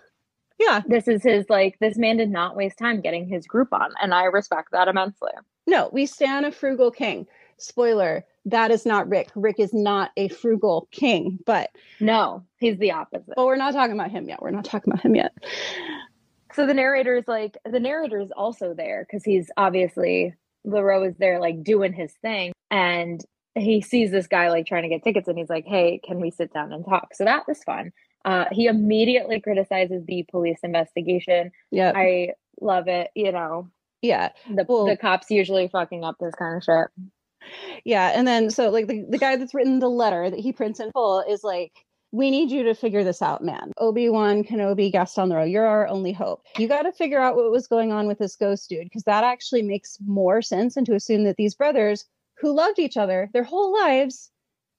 [SPEAKER 3] Yeah,
[SPEAKER 2] This is his like, this man did not waste time getting his group on. And I respect that immensely.
[SPEAKER 3] no, we stand a frugal king. Spoiler: that is not Rick. Rick is not a frugal king, but
[SPEAKER 2] No, he's the opposite.
[SPEAKER 3] but we're not talking about him yet. We're not talking about him yet.
[SPEAKER 2] So the narrator is like the narrator is also there because he's obviously Leroux is there like doing his thing and he sees this guy like trying to get tickets and he's like, Hey, can we sit down and talk? So that was fun. Uh, he immediately criticizes the police investigation.
[SPEAKER 3] Yeah,
[SPEAKER 2] I love it. You know,
[SPEAKER 3] yeah.
[SPEAKER 2] the
[SPEAKER 3] Well-
[SPEAKER 2] the cops usually fucking up this kind of shit.
[SPEAKER 3] Yeah, and then so like the, the guy that's written the letter that he prints in full is like, we need you to figure this out, man. Obi Wan Kenobi, Gaston Leroux, you're our only hope. You got to figure out what was going on with this ghost dude because that actually makes more sense. And to assume that these brothers who loved each other their whole lives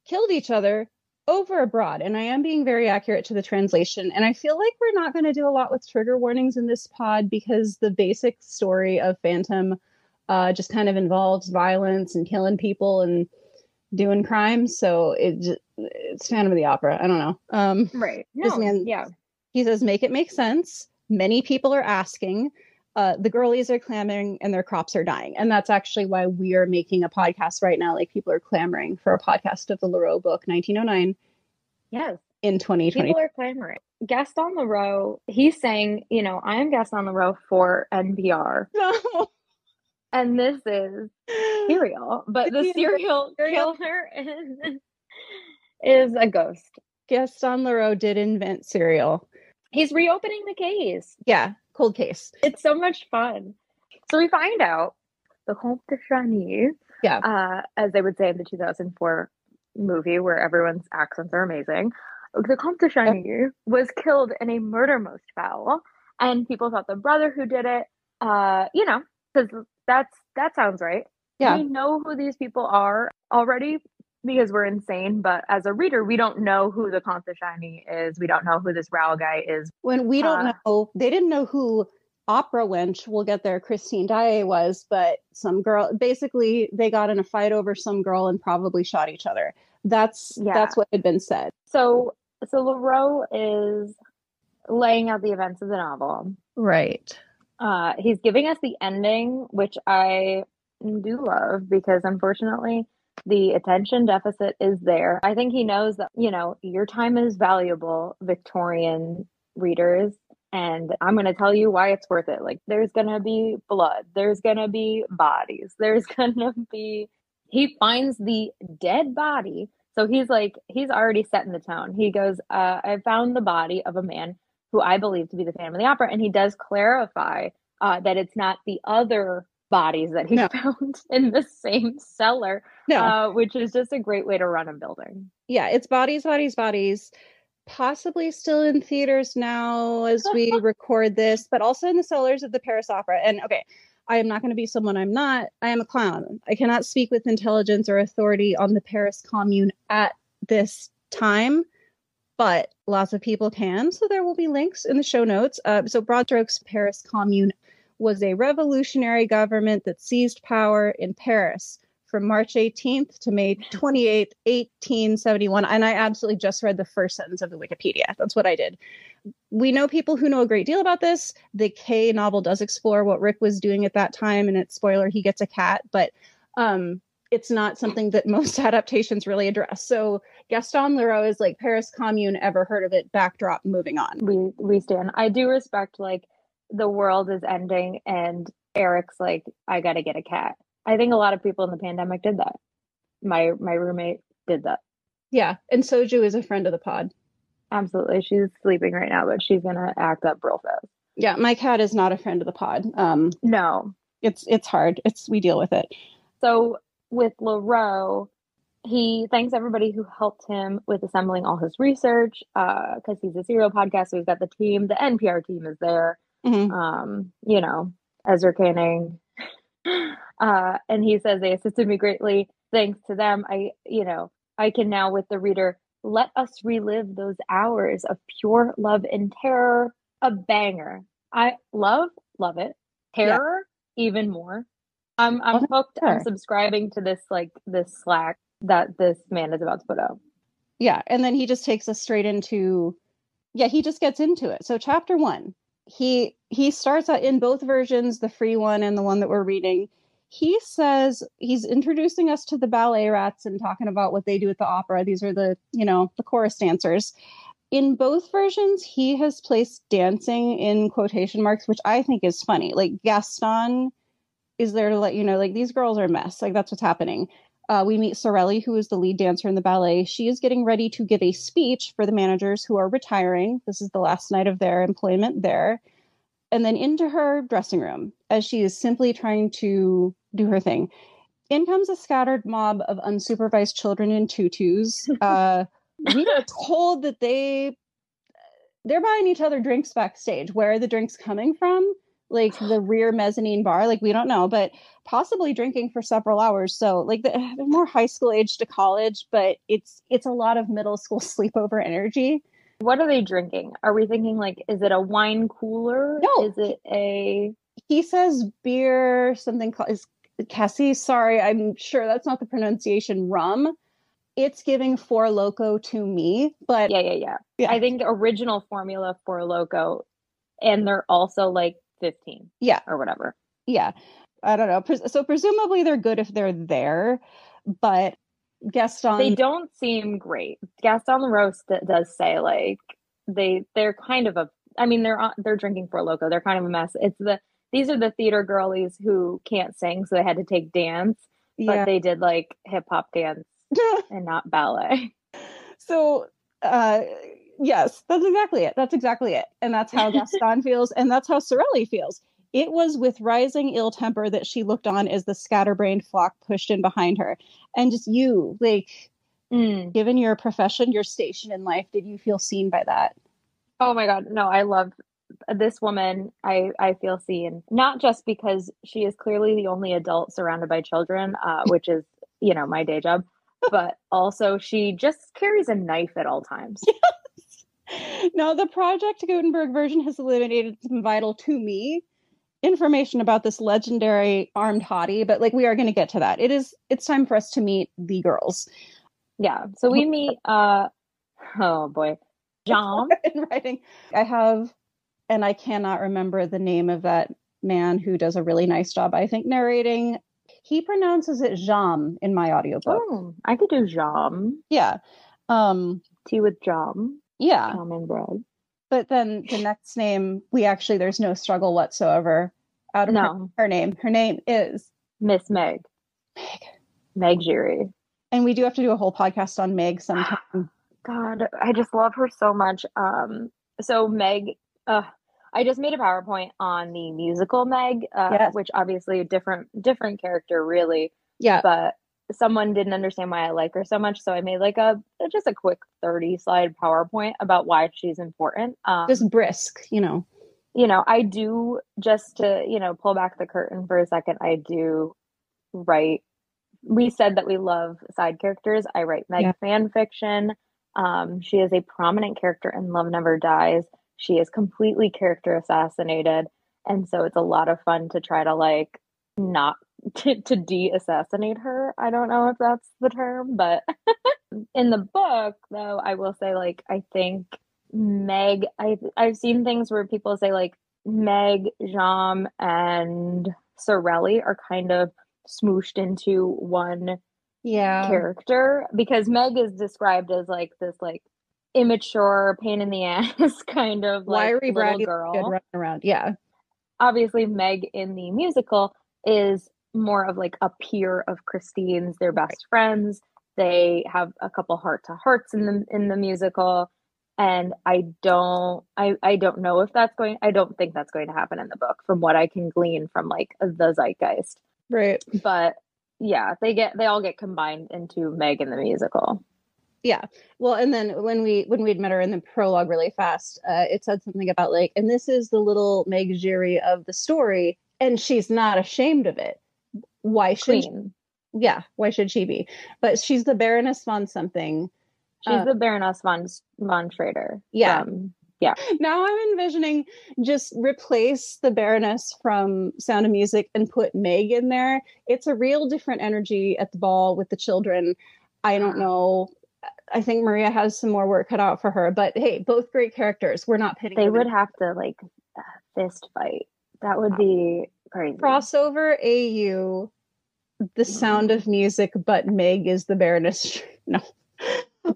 [SPEAKER 3] killed each other over abroad. And I am being very accurate to the translation. And I feel like we're not going to do a lot with trigger warnings in this pod because the basic story of Phantom uh, just kind of involves violence and killing people and doing crimes. So it it's Phantom of the Opera. I don't know. Um,
[SPEAKER 2] Right.
[SPEAKER 3] This
[SPEAKER 2] No,
[SPEAKER 3] man-
[SPEAKER 2] yeah.
[SPEAKER 3] he says, make it make sense. Many people are asking. Uh, the girlies are clamoring and their crops are dying. And that's actually why we are making a podcast right now. Like people are clamoring for a podcast of the Leroux book, 1909,
[SPEAKER 2] Yes.
[SPEAKER 3] in 2020.
[SPEAKER 2] People are clamoring. Gaston Leroux, he's saying, you know, I am Gaston Leroux for NPR.
[SPEAKER 3] No.
[SPEAKER 2] And this is cereal, but the
[SPEAKER 3] Cereal.
[SPEAKER 2] killer is, is a ghost.
[SPEAKER 3] Gaston Leroux did invent cereal.
[SPEAKER 2] He's reopening the case.
[SPEAKER 3] Yeah, cold case.
[SPEAKER 2] It's so much fun. So we find out the Comte de Chagny,
[SPEAKER 3] Yeah.
[SPEAKER 2] uh, as they would say in the 2004 movie, where everyone's accents are amazing. The Comte de Chagny was killed in a murder most foul, and people thought the brother who did it. Uh, you know, because that's that sounds right.
[SPEAKER 3] Yeah.
[SPEAKER 2] we know who these people are already because we're insane. But as a reader, we don't know who the Comte Chagny is. We don't know who this Raoul guy is.
[SPEAKER 3] When we don't
[SPEAKER 2] Uh,
[SPEAKER 3] know, they didn't know who Opera Wench, we'll get there, Christine Daae was, but some girl, basically, they got in a fight over some girl and probably shot each other. That's
[SPEAKER 2] Yeah.
[SPEAKER 3] that's what had been said.
[SPEAKER 2] So, so Leroux is laying out the events of the novel.
[SPEAKER 3] Right.
[SPEAKER 2] Uh, he's giving us the ending, which I do love because unfortunately the attention deficit is there. I think he knows that, you know, your time is valuable, Victorian readers. And I'm going to tell you why it's worth it. Like, there's going to be blood, there's going to be bodies, there's going to be. He finds the dead body. So he's like, he's already setting the tone. He goes, uh, I found the body of a man who I believe to be the Phantom of the Opera. And he does clarify uh, that it's not the other bodies that he
[SPEAKER 3] No.
[SPEAKER 2] found in the same cellar,
[SPEAKER 3] No.
[SPEAKER 2] uh, which is just a great way to run a building.
[SPEAKER 3] yeah, it's bodies, bodies, bodies. Possibly still in theaters now as we record this, but also in the cellars of the Paris Opera. And okay, I am not going to be someone I'm not. I am a clown. I cannot speak with intelligence or authority on the Paris Commune at this time, but lots of people can. So there will be links in the show notes. Uh, so, broad strokes, Paris Commune was a revolutionary government that seized power in Paris from March 18th to May 28th, 1871. And I absolutely just read the first sentence of the Wikipedia. That's what I did. We know people who know a great deal about this. The Kay novel does explore what Rick was doing at that time, and it's spoiler, he gets a cat, but um, it's not something that most adaptations really address. So Gaston Leroux is like Paris Commune, ever heard of it? Backdrop, moving on.
[SPEAKER 2] We we stand. I do respect like the world is ending and Eric's like, I gotta get a cat. I think a lot of people in the pandemic did that. My my roommate did that.
[SPEAKER 3] Yeah, and Soju is a friend of the pod.
[SPEAKER 2] Absolutely. She's sleeping right now, but she's gonna act up real fast.
[SPEAKER 3] Yeah, my cat is not a friend of the pod. Um,
[SPEAKER 2] No.
[SPEAKER 3] it's it's hard. It's we deal with it.
[SPEAKER 2] So with Leroux, he thanks everybody who helped him with assembling all his research because uh, he's a serial podcast. So he's got the team. The NPR team is there.
[SPEAKER 3] Mhm.
[SPEAKER 2] Um, you know, Sarah Koenig. uh, and he says they assisted me greatly. Thanks to them, I, you know, I can now with the reader let us relive those hours of pure love and terror. A banger. I love, love it. Terror, even more. I'm I'm
[SPEAKER 3] Oh,
[SPEAKER 2] hooked. I'm subscribing to this like this Slack that this man is about to put out.
[SPEAKER 3] Yeah, and then he just takes us straight into yeah, he just gets into it. So chapter 1, he he starts out in both versions, the free one and the one that we're reading. He says he's introducing us to the ballet rats and talking about what they do at the opera. These are the, you know, the chorus dancers. In both versions, he has placed dancing in quotation marks, which I think is funny. Like Gaston is there to let you know, like these girls are a mess. Like that's what's happening. Uh, we meet Sorelli, who is the lead dancer in the ballet. She is getting ready to give a speech for the managers who are retiring. This is the last night of their employment there. And then into her dressing room as she is simply trying to do her thing. In comes a scattered mob of unsupervised children in tutus. Uh, we are told that they they're buying each other drinks backstage. Where are the drinks coming from? Like the rear mezzanine bar? Like we don't know, but possibly drinking for several hours. So like the, they're more high school age to college, but it's it's a lot of middle school sleepover energy.
[SPEAKER 2] What are they drinking? Are we thinking like is it a wine cooler?
[SPEAKER 3] No.
[SPEAKER 2] Is it a
[SPEAKER 3] He says beer, something called is Cassie. Sorry, I'm sure that's not the pronunciation. Rum. It's giving Four Loko to me, but
[SPEAKER 2] yeah, yeah, yeah.
[SPEAKER 3] Yeah.
[SPEAKER 2] I think original formula Four Loko and they're also like 15
[SPEAKER 3] yeah,
[SPEAKER 2] or whatever.
[SPEAKER 3] yeah. I don't know. So presumably they're good if they're there, but Gaston.
[SPEAKER 2] they don't seem great. Gaston Leroux does say like they they're kind of a I mean they're on- they're drinking Four Loko. They're kind of a mess. It's the these are the theater girlies who can't sing, so they had to take dance, but
[SPEAKER 3] yeah.
[SPEAKER 2] they did like hip hop dance and not ballet.
[SPEAKER 3] so uh yes that's exactly it that's exactly it and that's how gaston feels and that's how sorelli feels it was with rising ill temper that she looked on as the scatterbrained flock pushed in behind her and just you like
[SPEAKER 2] Mm.
[SPEAKER 3] given your profession your station in life did you feel seen by that
[SPEAKER 2] Oh my god, no, I love this woman. I I feel seen not just because she is clearly the only adult surrounded by children, uh, which is you know my day job, but also she just carries a knife at all times.
[SPEAKER 3] now the project gutenberg version has eliminated some vital to me information about this legendary armed hottie but like we are going to get to that it is it's time for us to meet the girls
[SPEAKER 2] Yeah. So we meet uh oh boy. Jean.
[SPEAKER 3] in writing. I have, and I cannot remember the name of that man who does a really nice job, I think, narrating. He pronounces it Jam in my audiobook.
[SPEAKER 2] Oh, I could do jam.
[SPEAKER 3] Yeah. Um,
[SPEAKER 2] Tea with jam.
[SPEAKER 3] Yeah.
[SPEAKER 2] Common bread.
[SPEAKER 3] But then the next name, we actually, there's no struggle whatsoever out of her,
[SPEAKER 2] No.
[SPEAKER 3] her name. Her name is
[SPEAKER 2] Miss Meg.
[SPEAKER 3] Meg.
[SPEAKER 2] Meg Giry.
[SPEAKER 3] And we do have to do a whole podcast on Meg sometime.
[SPEAKER 2] God, I just love her so much. Um, so Meg, uh, I just made a PowerPoint on the musical Meg, uh,
[SPEAKER 3] Yes.
[SPEAKER 2] which obviously a different different character, really.
[SPEAKER 3] Yeah.
[SPEAKER 2] But someone didn't understand why I like her so much, so I made like a just a quick thirty slide PowerPoint about why she's important. Um,
[SPEAKER 3] Just brisk, you know.
[SPEAKER 2] you know, I do just to, you know, pull back the curtain for a second, I do write we said that we love side characters. I write Meg
[SPEAKER 3] Yeah.
[SPEAKER 2] fan fiction. Um, she is a prominent character in Love Never Dies. She is completely character assassinated. And so it's a lot of fun to try to like not to, to de-assassinate her. I don't know if that's the term, but in the book though, I will say like I think Meg I I've seen things where people say like Meg, Jammes, and Sorelli are kind of smooshed into one
[SPEAKER 3] Yeah.
[SPEAKER 2] character because Meg is described as like this like immature, pain in the ass kind of like
[SPEAKER 3] Wiry,
[SPEAKER 2] little girl.
[SPEAKER 3] running around. Yeah.
[SPEAKER 2] Obviously, Meg in the musical is more of like a peer of Christine's. They're best friends. They have a couple heart to hearts in the in the musical. And I don't I, I don't know if that's going I don't think that's going to happen in the book from what I can glean from like the zeitgeist
[SPEAKER 3] Right.
[SPEAKER 2] but yeah, they get they all get combined into Meg in the musical.
[SPEAKER 3] Yeah. Well, and then when we when we'd met her in the prologue really fast, uh, it said something about like, and this is the little Meg Giry of the story, and she's not ashamed of it. Why should she,
[SPEAKER 2] Queen.
[SPEAKER 3] yeah, why should she be? But she's the Baroness von something.
[SPEAKER 2] She's
[SPEAKER 3] Uh,
[SPEAKER 2] the Baroness von von Schrader.
[SPEAKER 3] Yeah.
[SPEAKER 2] Um,
[SPEAKER 3] now I'm envisioning just replace the Baroness from Sound of Music and put Meg in there. It's a real different energy at the ball with the children. I don't know. I think Maria has some more work cut out for her, but hey, both great characters. We're not pitting
[SPEAKER 2] they would have to like uh, fist fight. That would be crazy.
[SPEAKER 3] crossover AU, the Sound of Music, but Meg is the Baroness. no.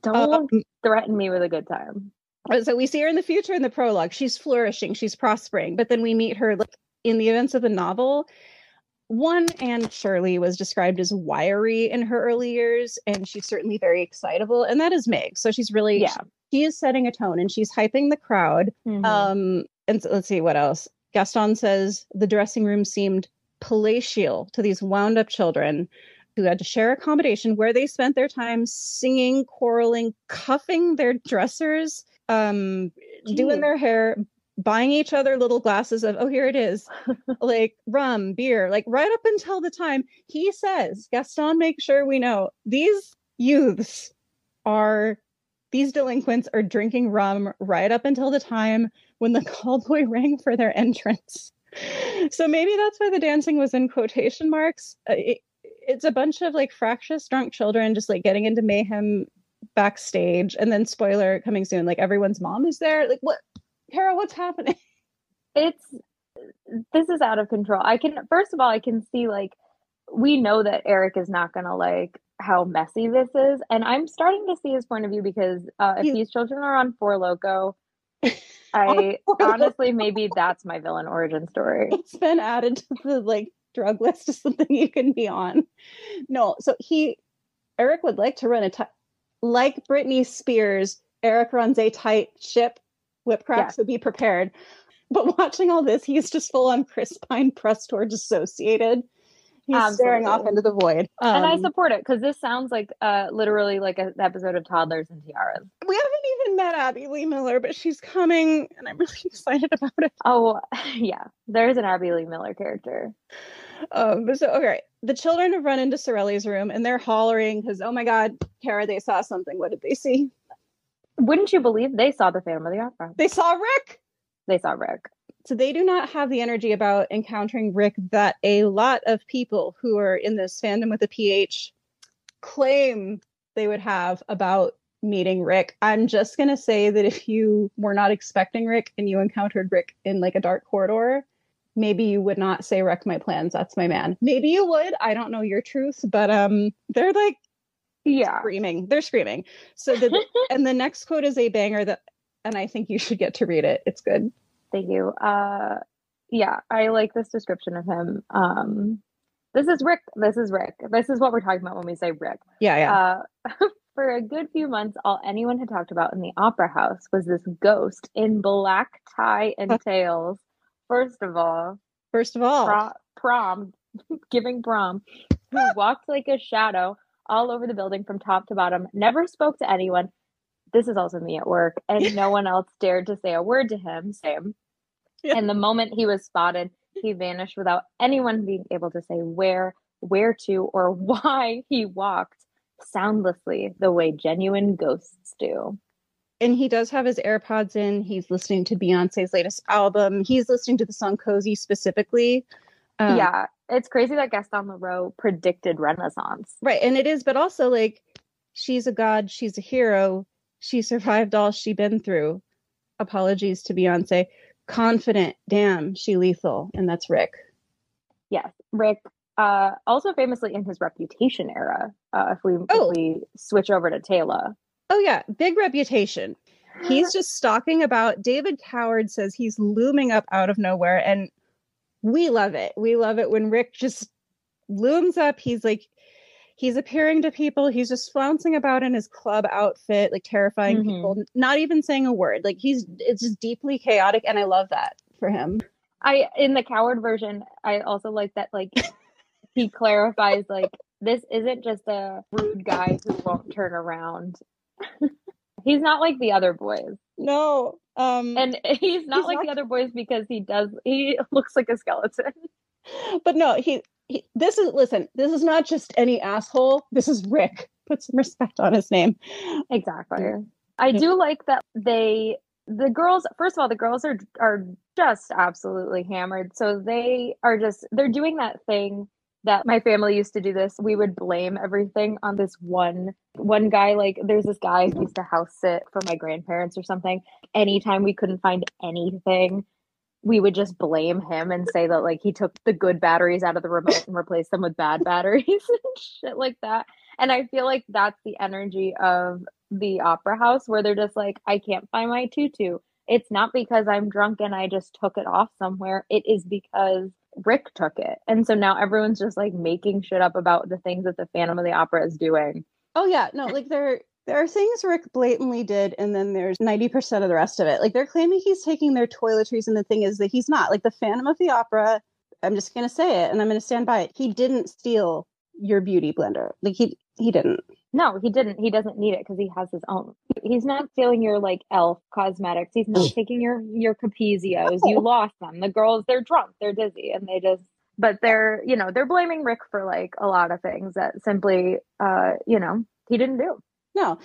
[SPEAKER 2] Don't
[SPEAKER 3] Um,
[SPEAKER 2] threaten me with a good time.
[SPEAKER 3] so we see her in the future in the prologue she's flourishing she's prospering but then we meet her like in the events of the novel one and shirley was described as wiry in her early years and she's certainly very excitable and that is meg so she's really
[SPEAKER 2] Yeah.
[SPEAKER 3] she is setting a tone and she's hyping the crowd
[SPEAKER 2] Mhm.
[SPEAKER 3] um and so, let's see what else gaston says the dressing room seemed palatial to these wound up children who had to share accommodation where they spent their time singing quarreling cuffing their dressers um doing their hair buying each other little glasses of oh here it is like rum beer like right up until the time he says gaston make sure we know these youths are these delinquents are drinking rum right up until the time when the callboy rang for their entrance so maybe that's why the dancing was in quotation marks. Uh, it, it's a bunch of like fractious drunk children just like getting into mayhem backstage and then spoiler coming soon like everyone's mom is there. Like what Carol what's happening?
[SPEAKER 2] It's this is out of control. I can first of all, I can see like we know that Eric is not gonna like how messy this is, and I'm starting to see his point of view because uh, if
[SPEAKER 3] He's-
[SPEAKER 2] these children are on Four Loko, I honestly maybe that's my villain origin story.
[SPEAKER 3] it's been added to the like drug list as something you can be on. No, so he Eric would like to run a tight like Britney Spears, Eric runs a tight ship. Whip cracks would be prepared. But watching all this, he's just full on Chris Pine press tour dissociated. He's staring off into the void.
[SPEAKER 2] and I
[SPEAKER 3] Um,
[SPEAKER 2] support it because this sounds like uh literally like an episode of Toddlers and Tiaras.
[SPEAKER 3] we haven't even met Abby Lee Miller, but she's coming, and I'm really excited about it.
[SPEAKER 2] Oh yeah, there's an Abby Lee Miller character.
[SPEAKER 3] Um, but so okay, the children have run into Sorelli's room and they're hollering because oh my god, Cara, they saw something. What did they see?
[SPEAKER 2] Wouldn't you believe they saw the Phantom of the Opera?
[SPEAKER 3] They saw Rick.
[SPEAKER 2] They saw Rick.
[SPEAKER 3] So they do not have the energy about encountering Rick that a lot of people who are in this fandom with a PH claim they would have about meeting Rick. I'm just gonna say that if you were not expecting Rick and you encountered Rick in like a dark corridor, maybe you would not say wreck my plans. That's my man. Maybe you would. I don't know your truth, but um they're like
[SPEAKER 2] Yeah.
[SPEAKER 3] screaming. They're screaming. So the and the next quote is a banger that and I think you should get to read it. It's good.
[SPEAKER 2] Thank you. Uh yeah, I like this description of him. Um this is Rick. This is Rick. This is what we're talking about when we say Rick.
[SPEAKER 3] Yeah, yeah.
[SPEAKER 2] Uh for a good few months all anyone had talked about in the opera house was this ghost in black tie and tails. First of all,
[SPEAKER 3] First of all,
[SPEAKER 2] pro- prom, giving prom, who walked like a shadow all over the building from top to bottom, never spoke to anyone. This is also me at work, and no one else dared to say a word to him. Same.
[SPEAKER 3] Yeah.
[SPEAKER 2] And the moment he was spotted, he vanished without anyone being able to say where, where to, or why he walked soundlessly the way genuine ghosts do.
[SPEAKER 3] and he does have his AirPods in. He's listening to Beyonce's latest album. He's listening to the song Cozy specifically. Um,
[SPEAKER 2] yeah, it's crazy that Gaston Leroux predicted Renaissance.
[SPEAKER 3] Right. And it is, but also like she's a god, she's a hero. She survived all she been through. Apologies to Beyonce. Confident, damn, she lethal. And that's Rick.
[SPEAKER 2] Yes, Rick. Uh, also famously in his Reputation era. Uh, if we
[SPEAKER 3] Oh.
[SPEAKER 2] if we switch over to Taylor,
[SPEAKER 3] Oh yeah, big reputation. He's just stalking about. David Coward says he's looming up out of nowhere, and we love it. We love it when Rick just looms up. He's like, he's appearing to people. He's just flouncing about in his club outfit, like terrifying
[SPEAKER 2] Mhm.
[SPEAKER 3] people, not even saying a word. Like he's, it's just deeply chaotic, and I love that for him.
[SPEAKER 2] I in the coward version, I also like that like he clarifies like this isn't just a rude guy who won't turn around. he's not like the other boys.
[SPEAKER 3] No. Um
[SPEAKER 2] And he's not
[SPEAKER 3] He's
[SPEAKER 2] like
[SPEAKER 3] not-
[SPEAKER 2] the other boys because he does he looks like a skeleton.
[SPEAKER 3] but no, he, he this is listen, this is not just any asshole. This is Rick. Put some respect on his name.
[SPEAKER 2] Exactly. I do like that they the girls first of all the girls are are just absolutely hammered. So they are just they're doing that thing that my family used to do this. We would blame everything on this one one guy like there's this guy who used to house sit for my grandparents or something. Anytime we couldn't find anything, we would just blame him and say that like he took the good batteries out of the remote and replaced them with bad batteries and shit like that. And I feel like that's the energy of the opera house where they're just like, I can't find my tutu. It's not because I'm drunk and I just took it off somewhere. It is because Rick took it. And so now everyone's just like making shit up about the things that the Phantom of the Opera is doing.
[SPEAKER 3] Oh yeah, no, like there there are things Rick blatantly did, and then there's ninety percent of the rest of it. Like they're claiming he's taking their toiletries, and the thing is that he's not. Like the Phantom of the Opera, I'm just gonna say it, and I'm gonna stand by it. He didn't steal your beauty blender. Like he he didn't.
[SPEAKER 2] No, he didn't. He doesn't need it because he has his own. He's not stealing your like elf cosmetics. He's not taking your your capezios. You lost them. The girls, they're drunk, they're dizzy, and they just. But they're you know they're blaming Rick for like a lot of things that simply uh you know he didn't do.
[SPEAKER 3] No,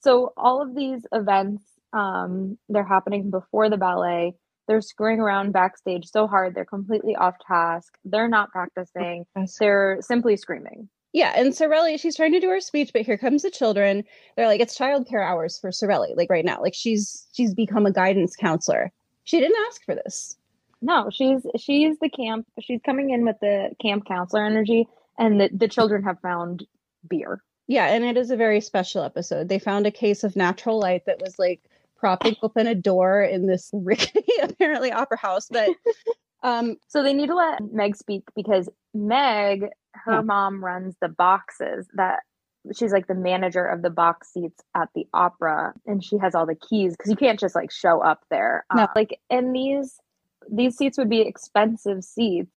[SPEAKER 2] So all of these events, um, they're happening before the ballet. They're screwing around backstage so hard. They're completely off task. They're not practicing. They're simply screaming.
[SPEAKER 3] Yeah, and Sorelli, she's trying to do her speech, but here comes the children. They're like, it's childcare hours for Sorelli, like right now. Like she's she's become a guidance counselor. She didn't ask for this.
[SPEAKER 2] No, she's she's the camp. She's coming in with the camp counselor energy, and the, the children have found beer.
[SPEAKER 3] Yeah, and it is a very special episode. They found a case of natural light that was like propping open a door in this rickety, apparently opera house. But um,
[SPEAKER 2] So they need to let Meg speak because Meg, her
[SPEAKER 3] Yeah.
[SPEAKER 2] mom runs the boxes that she's like the manager of the box seats at the opera and she has all the keys because you can't just like show up there.
[SPEAKER 3] No.
[SPEAKER 2] Uh, like and these these seats would be expensive seats.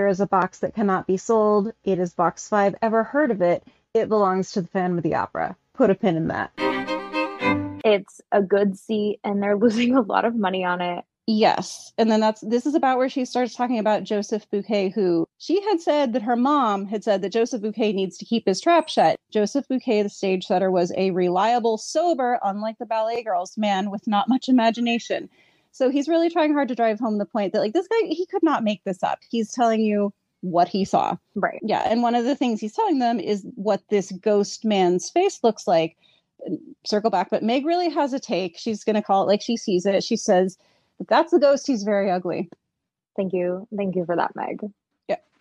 [SPEAKER 5] There is a box that cannot be sold. It is box five. Ever heard of it? It belongs to the Phantom of the Opera. Put a pin in that.
[SPEAKER 2] It's a good seat and they're losing a lot of money on it.
[SPEAKER 3] yes, and then that's this is about where she starts talking about Joseph Buquet, who she had said that her mom had said that Joseph Buquet needs to keep his trap shut. Joseph Buquet, the stage setter, was a reliable, sober, unlike the ballet girls, man with not much imagination. So he's really trying hard to drive home the point that like this guy he could not make this up. He's telling you what he saw.
[SPEAKER 2] Right.
[SPEAKER 3] Yeah, and one of the things he's telling them is what this ghost man's face looks like. Circle back, but Meg really has a take. She's going to call it like she sees it. She says, "If that's the ghost, he's very ugly."
[SPEAKER 2] Thank you. Thank you for that, Meg.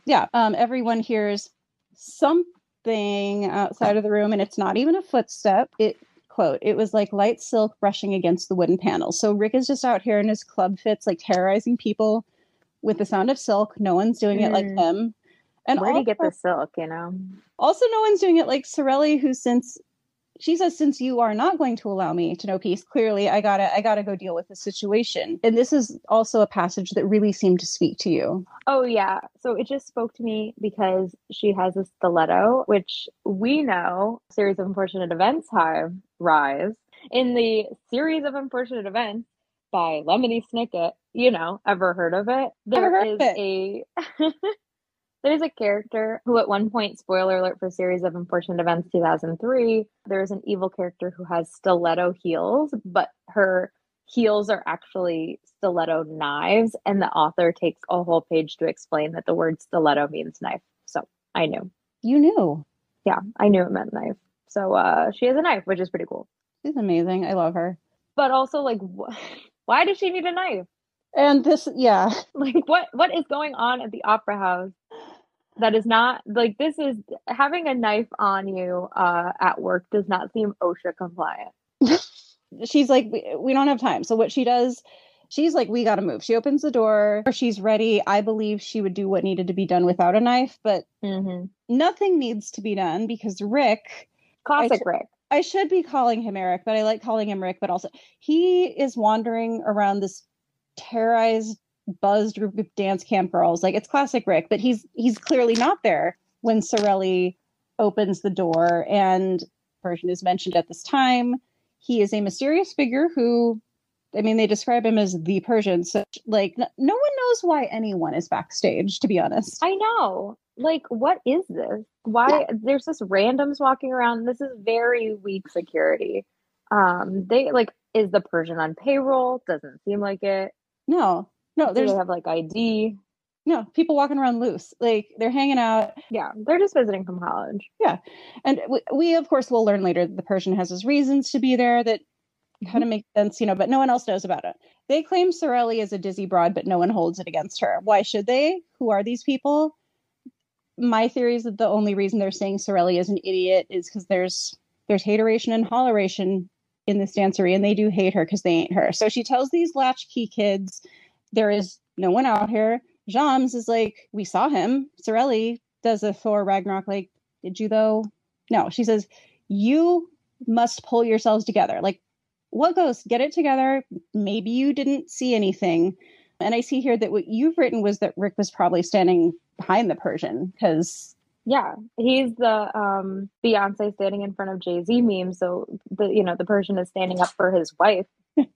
[SPEAKER 3] Yeah. Um, everyone hears something outside of the room, and it's not even a footstep. It quote, it was like light silk brushing against the wooden panels. So Rick is just out here in his club fits, like terrorizing people with the sound of silk. No one's doing it like
[SPEAKER 2] Mm.
[SPEAKER 3] him. And
[SPEAKER 2] Where do you get the silk, you know?
[SPEAKER 3] Also, no one's doing it like Sorelli, who since she says, since you are not going to allow me to know peace, clearly I gotta I gotta go deal with the situation. And this is also a passage that really seemed to speak to you.
[SPEAKER 2] Oh yeah. So it just spoke to me because she has a stiletto, which we know series of unfortunate events have rise. In the series of unfortunate events by Lemony Snicket, you know, ever heard of it? There
[SPEAKER 3] heard
[SPEAKER 2] is
[SPEAKER 3] of
[SPEAKER 2] a there's a character who at one point, spoiler alert for a series of unfortunate events 2003, there's an evil character who has stiletto heels, but her heels are actually stiletto knives and the author takes a whole page to explain that the word stiletto means knife. So i knew.
[SPEAKER 3] You knew.
[SPEAKER 2] yeah i knew it meant knife. So uh she has a knife which is pretty cool.
[SPEAKER 3] She's amazing. I love her.
[SPEAKER 2] but also like wh- why does she need a knife?
[SPEAKER 3] And this, yeah,
[SPEAKER 2] like what what is going on at the opera house that is not like this is having a knife on you uh at work does not seem osha compliant
[SPEAKER 3] she's like, we, we don't have time. So what she does, she's like, we got to move. She opens the door. She's ready. I believe she would do what needed to be done without a knife, but
[SPEAKER 2] mm-hmm.
[SPEAKER 3] nothing needs to be done because Rick
[SPEAKER 2] classic
[SPEAKER 3] sh-
[SPEAKER 2] rick
[SPEAKER 3] I should be calling him Eric, but I like calling him Rick. But also, he is wandering around this terrorized, buzzed group of dance camp girls. Like it's classic Rick, but he's he's clearly not there. when Sorelli opens the door and Persian is mentioned at this time. He is a mysterious figure who, I mean, they describe him as the Persian. So, like, no, no one knows why anyone is backstage, to be honest.
[SPEAKER 2] I know. Like, what is this? Why there's just randoms walking around? This is very weak security. Um, they like, is the Persian on payroll? Doesn't seem like it.
[SPEAKER 3] No, no,
[SPEAKER 2] Do
[SPEAKER 3] there's
[SPEAKER 2] they have like ID?
[SPEAKER 3] no people walking around loose. Like, they're hanging out.
[SPEAKER 2] Yeah, they're just visiting from college. Yeah.
[SPEAKER 3] And we, we, of course, will learn later that the Persian has his reasons to be there that kind of mm-hmm. make sense, you know, but no one else knows about it. They claim Sorelli is a dizzy broad, but no one holds it against her. Why should they? Who are these people? My theory is that the only reason they're saying Sorelli is an idiot is because there's there's hateration and holleration in this dancery, and they do hate her because they ain't her. So she tells these latchkey kids, there is no one out here. Jammes is like, we saw him. Sorelli does a Thor Ragnarok, like, did you though? No, she says, you must pull yourselves together. Like, what goes? Get it together. Maybe you didn't see anything. And I see here that what you've written was that Rick was probably standing behind the Persian because
[SPEAKER 2] Yeah, he's the um Beyonce standing in front of Jay Z meme. So the you know the Persian is standing up for his wife.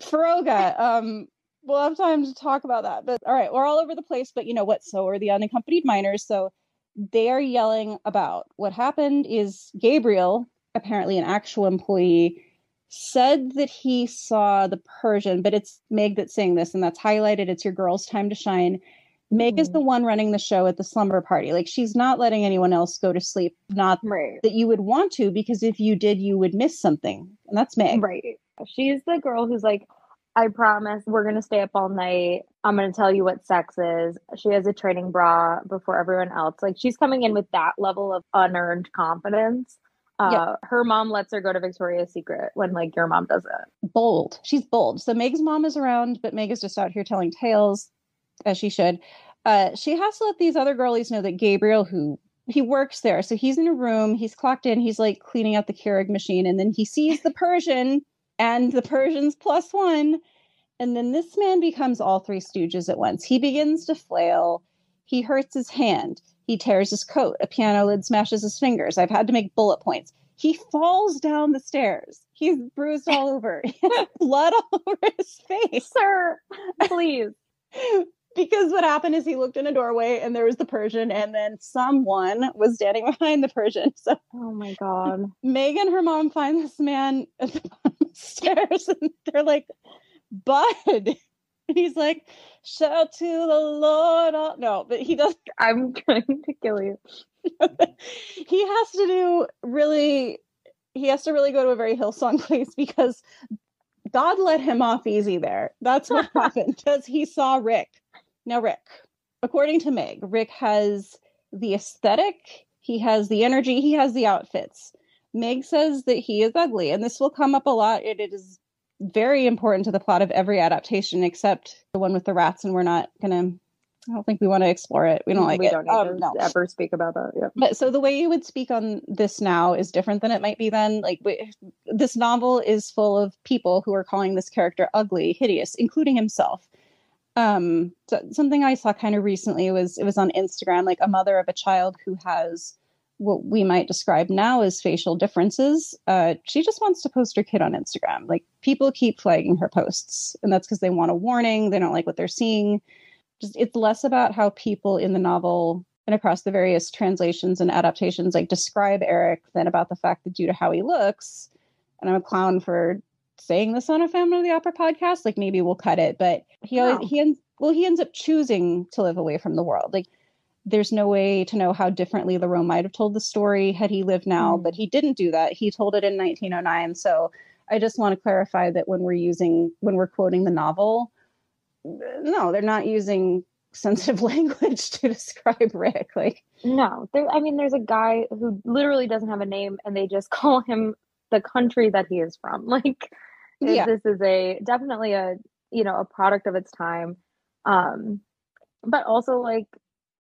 [SPEAKER 3] Daroga, um, we'll have time to talk about that. But all right, we're all over the place. But you know what? So are the unaccompanied minors. So they are yelling about what happened is Gabriel, apparently an actual employee, said that he saw the Persian, but it's Meg that's saying this, and that's highlighted. It's your girl's time to shine. Meg is the hmm. one running the show at the slumber party. Like she's not letting anyone else go to sleep. Not
[SPEAKER 2] Right.
[SPEAKER 3] that you would want to, because if you did, you would miss something. And that's Meg.
[SPEAKER 2] Right. She's the girl who's like, I promise we're gonna stay up all night. I'm gonna tell you what sex is. She has a training bra before everyone else. Like she's coming in with that level of unearned confidence. Uh,
[SPEAKER 3] Yeah.
[SPEAKER 2] her mom lets her go to Victoria's Secret when like your mom doesn't.
[SPEAKER 3] bold. She's bold. So Meg's mom is around, but Meg is just out here telling tales as she should. Uh, she has to let these other girlies know that Gabriel, who he works there, so he's in a room, he's clocked in, he's like cleaning out the Keurig machine, and then he sees the Persian and the Persian's plus one. And then this man becomes all three stooges at once. He begins to flail. He hurts his hand. He tears his coat. A piano lid smashes his fingers. I've had to make bullet points. He falls down the stairs. He's bruised all over. Blood all over his face.
[SPEAKER 2] Sir, please.
[SPEAKER 3] Because what happened is he looked in a doorway and there was the Persian, and then someone was standing behind the Persian. So
[SPEAKER 2] Oh my god.
[SPEAKER 3] Megan, her mom find this man at the the stairs and they're like, Bud. And he's like, Shout to the Lord. all-" No, but he does
[SPEAKER 2] I'm trying to kill you.
[SPEAKER 3] he has to do really he has to really go to a very Hillsong place because God let him off easy there. That's what happened because he saw Rick. Now, Rick, according to Meg, Rick has the aesthetic, he has the energy, he has the outfits. Meg says that he is ugly, and this will come up a lot. It, it is very important to the plot of every adaptation except the one with the rats, and we're not gonna. I don't think we want to explore it. We don't like
[SPEAKER 2] we
[SPEAKER 3] it.
[SPEAKER 2] don't need
[SPEAKER 3] Um,
[SPEAKER 2] to
[SPEAKER 3] no.
[SPEAKER 2] ever speak about that. Yeah.
[SPEAKER 3] But so the way you would speak on this now is different than it might be then. Like we, this novel is full of people who are calling this character ugly, hideous, including himself. Um, so something I saw kind of recently was it was on Instagram, like a mother of a child who has what we might describe now as facial differences. Uh, she just wants to post her kid on Instagram. Like people keep flagging her posts, and that's because they want a warning. They don't like what they're seeing. Just it's less about how people in the novel and across the various translations and adaptations like describe Eric than about the fact that due to how he looks, and I'm a clown for saying this on a Family of the Opera podcast, like maybe we'll cut it, but he always,
[SPEAKER 2] No.
[SPEAKER 3] he ends well he ends up choosing to live away from the world. Like there's no way to know how differently Leroux might have told the story had he lived now,
[SPEAKER 2] Mm.
[SPEAKER 3] but he didn't do that. He told it in 1909. So I just want to clarify that when we're using when we're quoting the novel, no, they're not using sensitive language to describe Rick. Like
[SPEAKER 2] No, there. I mean, there's a guy who literally doesn't have a name, and they just call him the country that he is from. Like,
[SPEAKER 3] Yeah.
[SPEAKER 2] this is a definitely a you know a product of its time, um, but also like,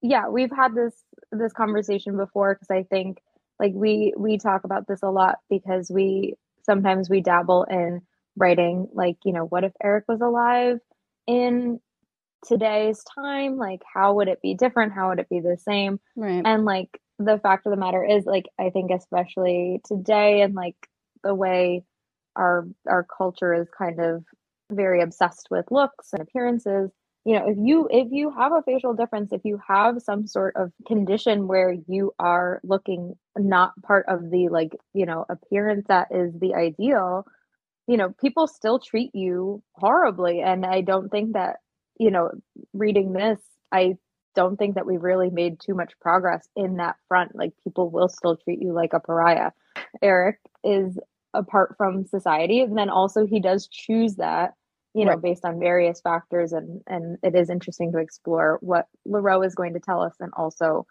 [SPEAKER 2] yeah, we've had this this conversation before because I think like we we talk about this a lot because we sometimes we dabble in writing like you know what if Eric was alive in today's time? Like how would it be different? How would it be the same?
[SPEAKER 3] Right.
[SPEAKER 2] And like the fact of the matter is like i think especially today and like the way our our culture is kind of very obsessed with looks and appearances. You know if you if you have a facial difference if you have some sort of condition where you are looking not part of the like you know appearance that is the ideal you know people still treat you horribly. And i don't think that you know reading this i don't think that we've really made too much progress in that front. Like people will still treat you like a pariah. Eric is apart from society and then also he does choose that you know right. based on various factors and and it is interesting to explore what Leroux is going to tell us and also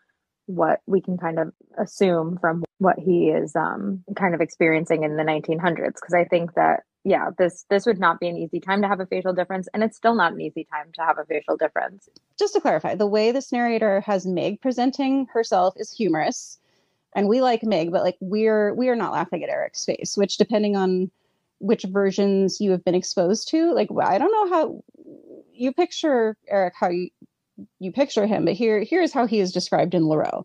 [SPEAKER 2] what we can kind of assume from what he is um, kind of experiencing in the 1900s because i think that yeah this this would not be an easy time to have a facial difference and it's still not an easy time to have a facial difference
[SPEAKER 3] just to clarify the way this narrator has meg presenting herself is humorous and we like meg but like we're we are not laughing at eric's face which depending on which versions you have been exposed to like i don't know how you picture eric how you you picture him but here here's how he is described in Leroux.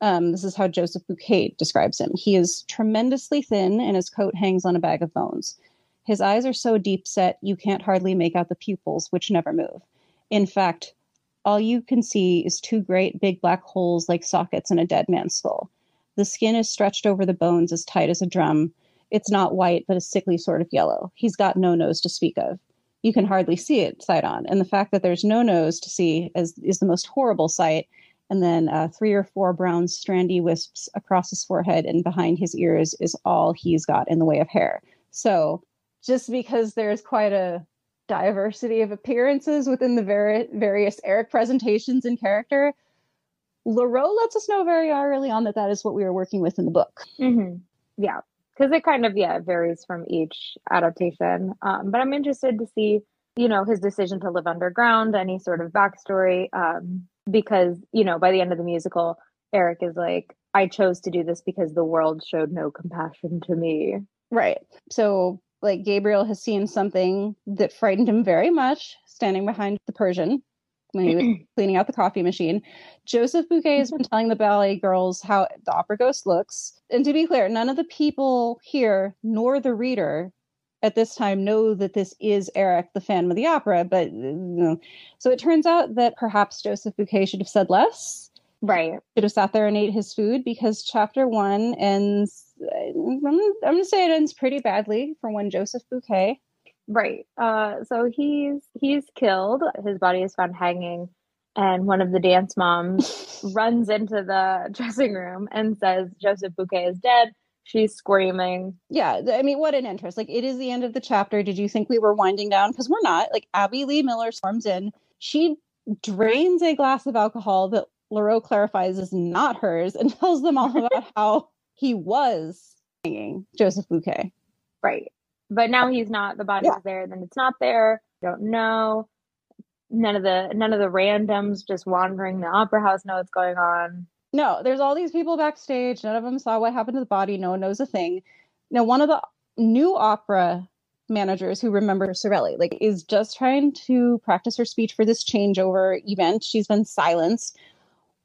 [SPEAKER 3] Um, this is how Joseph Buquet describes him. He is tremendously thin, and his coat hangs on a bag of bones. His eyes are so deep set you can't hardly make out the pupils, which never move. In fact, all you can see is two great big black holes like sockets in a dead man's skull. The skin is stretched over the bones as tight as a drum. It's not white, but a sickly sort of yellow. He's got no nose to speak of. You can hardly see it side on. And the fact that there's no nose to see is, is the most horrible sight. And then uh, three or four brown strandy wisps across his forehead and behind his ears is all he's got in the way of hair. So just because there's quite a diversity of appearances within the ver- various Eric presentations and character, Leroux lets us know very early on that that is what we are working with in the book.
[SPEAKER 2] Mm-hmm. Yeah, because it kind of yeah varies from each adaptation. Um, but I'm interested to see you know his decision to live underground, any sort of backstory, um, because you know by the end of the musical, Eric is like, I chose to do this because the world showed no compassion to me.
[SPEAKER 3] Right. So like Gabriel has seen something that frightened him very much standing behind the Persian when he was cleaning out the coffee machine. Joseph Buquet has been telling the ballet girls how the opera ghost looks. And to be clear, none of the people here nor the reader at this time know that this is Eric, the Phantom of the Opera. But uh, you know, so it turns out that perhaps Joseph Buquet should have said less.
[SPEAKER 2] Right.
[SPEAKER 3] Should have sat there and ate his food because chapter one ends uh, I'm, I'm gonna say it ends pretty badly for one Joseph Buquet.
[SPEAKER 2] Right. Uh, so he's he's killed. His body is found hanging, and one of the dance moms runs into the dressing room and says Joseph Buquet is dead. She's screaming.
[SPEAKER 3] Yeah, I mean, what an interest! Like, it is the end of the chapter. Did you think we were winding down? Because we're not. Like, Abby Lee Miller storms in. She drains a glass of alcohol that Leroux clarifies is not hers and tells them all about how he was hanging Joseph Buquet.
[SPEAKER 2] Right. But now he's not. The body's yeah. there, then it's not there. Don't know. None of the none of the randoms just wandering the opera house know what's going on.
[SPEAKER 3] No, there's all these people backstage. None of them saw what happened to the body. No one knows a thing. Now, one of the new opera managers who remember Sorelli, like, is just trying to practice her speech for this changeover event. She's been silenced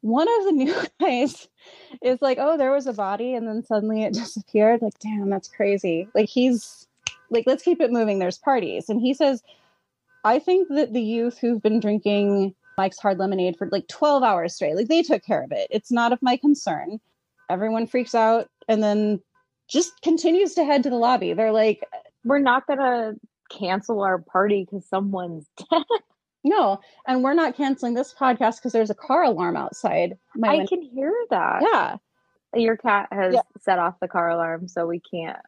[SPEAKER 3] one of the new guys is like, oh, there was a body, and then suddenly it disappeared. Like, damn, that's crazy. Like, he's like, let's keep it moving. There's parties. And he says, I think that the youth who've been drinking Mike's hard lemonade for like 12 hours straight, like, they took care of it. It's not of my concern. Everyone freaks out and then just continues to head to the lobby. They're like,
[SPEAKER 2] we're not going to cancel our party because someone's dead.
[SPEAKER 3] No, and we're not canceling this podcast because there's a car alarm outside.
[SPEAKER 2] I window. can hear that.
[SPEAKER 3] Yeah.
[SPEAKER 2] Your cat has yeah. set off the car alarm, so we can't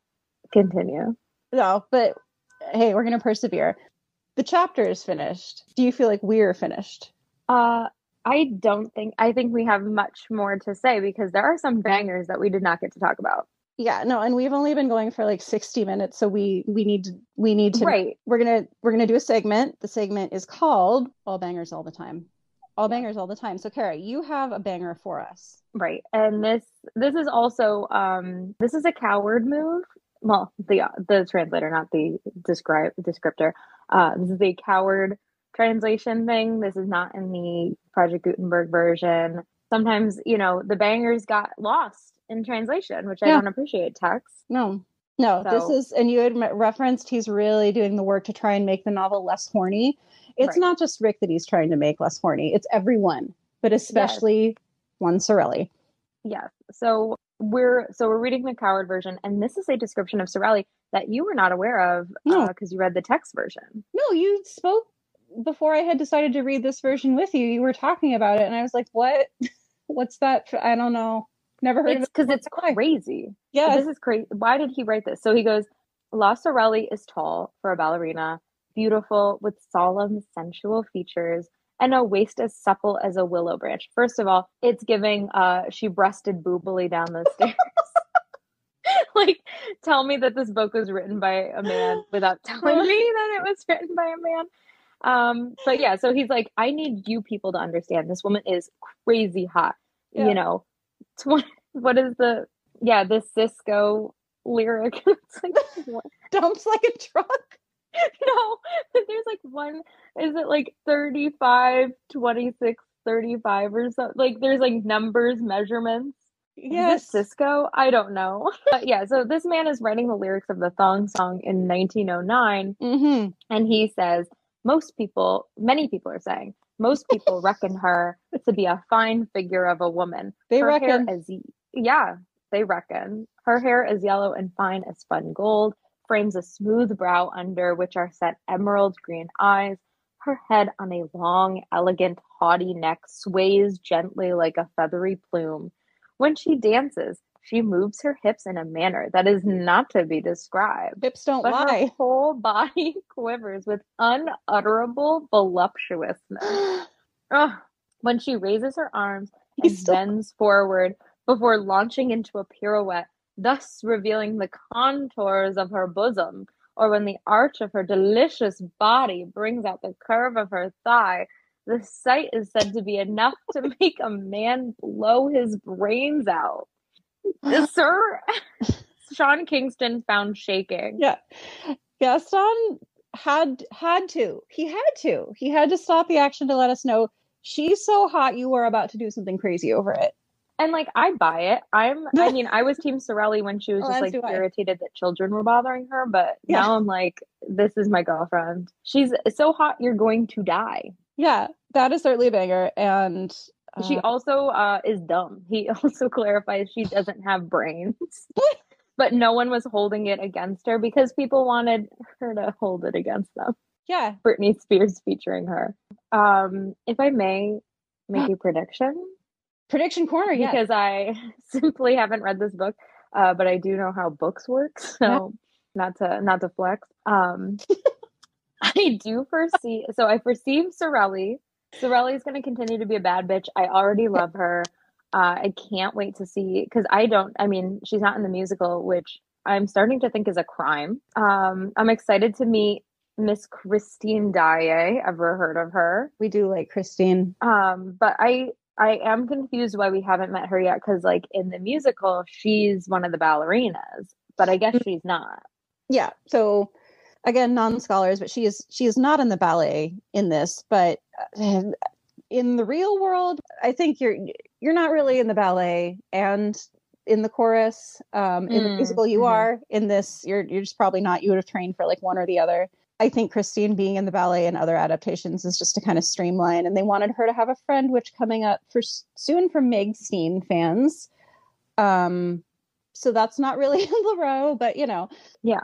[SPEAKER 2] continue.
[SPEAKER 3] No, but hey, we're going to persevere. The chapter is finished. Do you feel like we're finished?
[SPEAKER 2] Uh, I don't think, I think we have much more to say because there are some bangers that we did not get to talk about.
[SPEAKER 3] Yeah no and we've only been going for like 60 minutes so we we need to we need to
[SPEAKER 2] right.
[SPEAKER 3] we're gonna we're gonna do a segment. The segment is called all bangers all the time. All bangers all the time. So cara you have a banger for us.
[SPEAKER 2] Right and this this is also um this is a coward move well the the translator not the describe descriptor uh this is a coward translation thing. This is not in the Project Gutenberg version. Sometimes, you know, the bangers got lost in translation, which I don't appreciate text.
[SPEAKER 3] No, no, this is, and you had referenced he's really doing the work to try and make the novel less horny. It's
[SPEAKER 2] Right.
[SPEAKER 3] not just Erik that he's trying to make less horny, it's everyone, but especially one Sorelli.
[SPEAKER 2] Yes. So we're so we're reading the coward version, and this is a description of Sorelli that you were not aware of
[SPEAKER 3] No.
[SPEAKER 2] Uh, because you read the text version.
[SPEAKER 3] No, you spoke before I had decided to read this version with you. You were talking about it, and I was like, what? What's that? I don't know. Never heard
[SPEAKER 2] It's
[SPEAKER 3] of it.
[SPEAKER 2] because it's crazy.
[SPEAKER 3] yeah
[SPEAKER 2] This is crazy. Why did he write this? So he goes, La Sorelli is tall for a ballerina, beautiful with solemn, sensual features, and a waist as supple as a willow branch. First of all, it's giving uh she breasted boobily down the stairs. like, tell me that this book was written by a man without telling me that it was written by a man. Um, but yeah, so he's like, I need you people to understand this woman is crazy hot.
[SPEAKER 3] Yeah.
[SPEAKER 2] You know, tw- what is the yeah, the Sisqó lyric. it's like what?
[SPEAKER 3] Dumps like a truck.
[SPEAKER 2] no, there's like one is it like 35, 26, 35 or something? Like there's like numbers, measurements.
[SPEAKER 3] Yes.
[SPEAKER 2] Sisqó? I don't know. But yeah, so this man is writing the lyrics of the Thong Song in 1909
[SPEAKER 3] Mm-hmm.
[SPEAKER 2] and he says most people, many people are saying, most people reckon her to be a fine figure of a woman.
[SPEAKER 3] They
[SPEAKER 2] her
[SPEAKER 3] reckon.
[SPEAKER 2] hair as yeah, they reckon her hair is yellow and fine as spun gold, frames a smooth brow under which are set emerald green eyes. Her head on a long, elegant, haughty neck sways gently like a feathery plume. When she dances, she moves her hips in a manner that is not to be described
[SPEAKER 3] Hips don't
[SPEAKER 2] but her whole body quivers with unutterable voluptuousness. When she raises her arms and
[SPEAKER 3] He's still-
[SPEAKER 2] bends forward before launching into a pirouette, thus revealing the contours of her bosom, or when the arch of her delicious body brings out the curve of her thigh, the sight is said to be enough to make a man blow his brains out. Sir Sean Kingston found shaking.
[SPEAKER 3] Yeah. Gaston had had to. He had to. He had to stop the action to let us know she's so hot you were about to do something crazy over it.
[SPEAKER 2] And like I buy it. I'm I mean, I was Team Sorelli when she was
[SPEAKER 3] Oh,
[SPEAKER 2] just like irritated that children were bothering her, but
[SPEAKER 3] Yeah.
[SPEAKER 2] now I'm like, this is my girlfriend. She's so hot you're going to die.
[SPEAKER 3] Yeah, that is certainly a banger. And
[SPEAKER 2] she
[SPEAKER 3] uh,
[SPEAKER 2] also uh is dumb. He also clarifies she doesn't have brains. but no one was holding it against her because people wanted her to hold it against them.
[SPEAKER 3] yeah,
[SPEAKER 2] Britney Spears featuring her. Um, if I may make a prediction,
[SPEAKER 3] prediction corner. Yeah,
[SPEAKER 2] because I simply haven't read this book, uh, but I do know how books work. So not to not to flex. Um, I do foresee. So I perceive Sorelli. Sorelli is going to continue to be a bad bitch. I already love her. Uh, I can't wait to see because I don't. I mean, she's not in the musical, which I'm starting to think is a crime. Um, I'm excited to meet Miss Christine Daae. Ever heard of her?
[SPEAKER 3] we do like Christine.
[SPEAKER 2] Um, but I I am confused why we haven't met her yet because like in the musical she's one of the ballerinas, but I guess she's not.
[SPEAKER 3] Yeah. So again, non-scholars, but she is she is not in the ballet in this, but uh, in the real world, I think you're you're not really in the ballet and in the chorus. Um, in the
[SPEAKER 2] Mm,
[SPEAKER 3] musical, you
[SPEAKER 2] mhm.
[SPEAKER 3] are. In this, you're you're just probably not. You would have trained for like one or the other. I think Christine being in the ballet and other adaptations is just to kind of streamline. And they wanted her to have a friend, which coming up for soon for Meg Steen fans. Um, so that's not really in Leroux, but you know,
[SPEAKER 2] Yeah.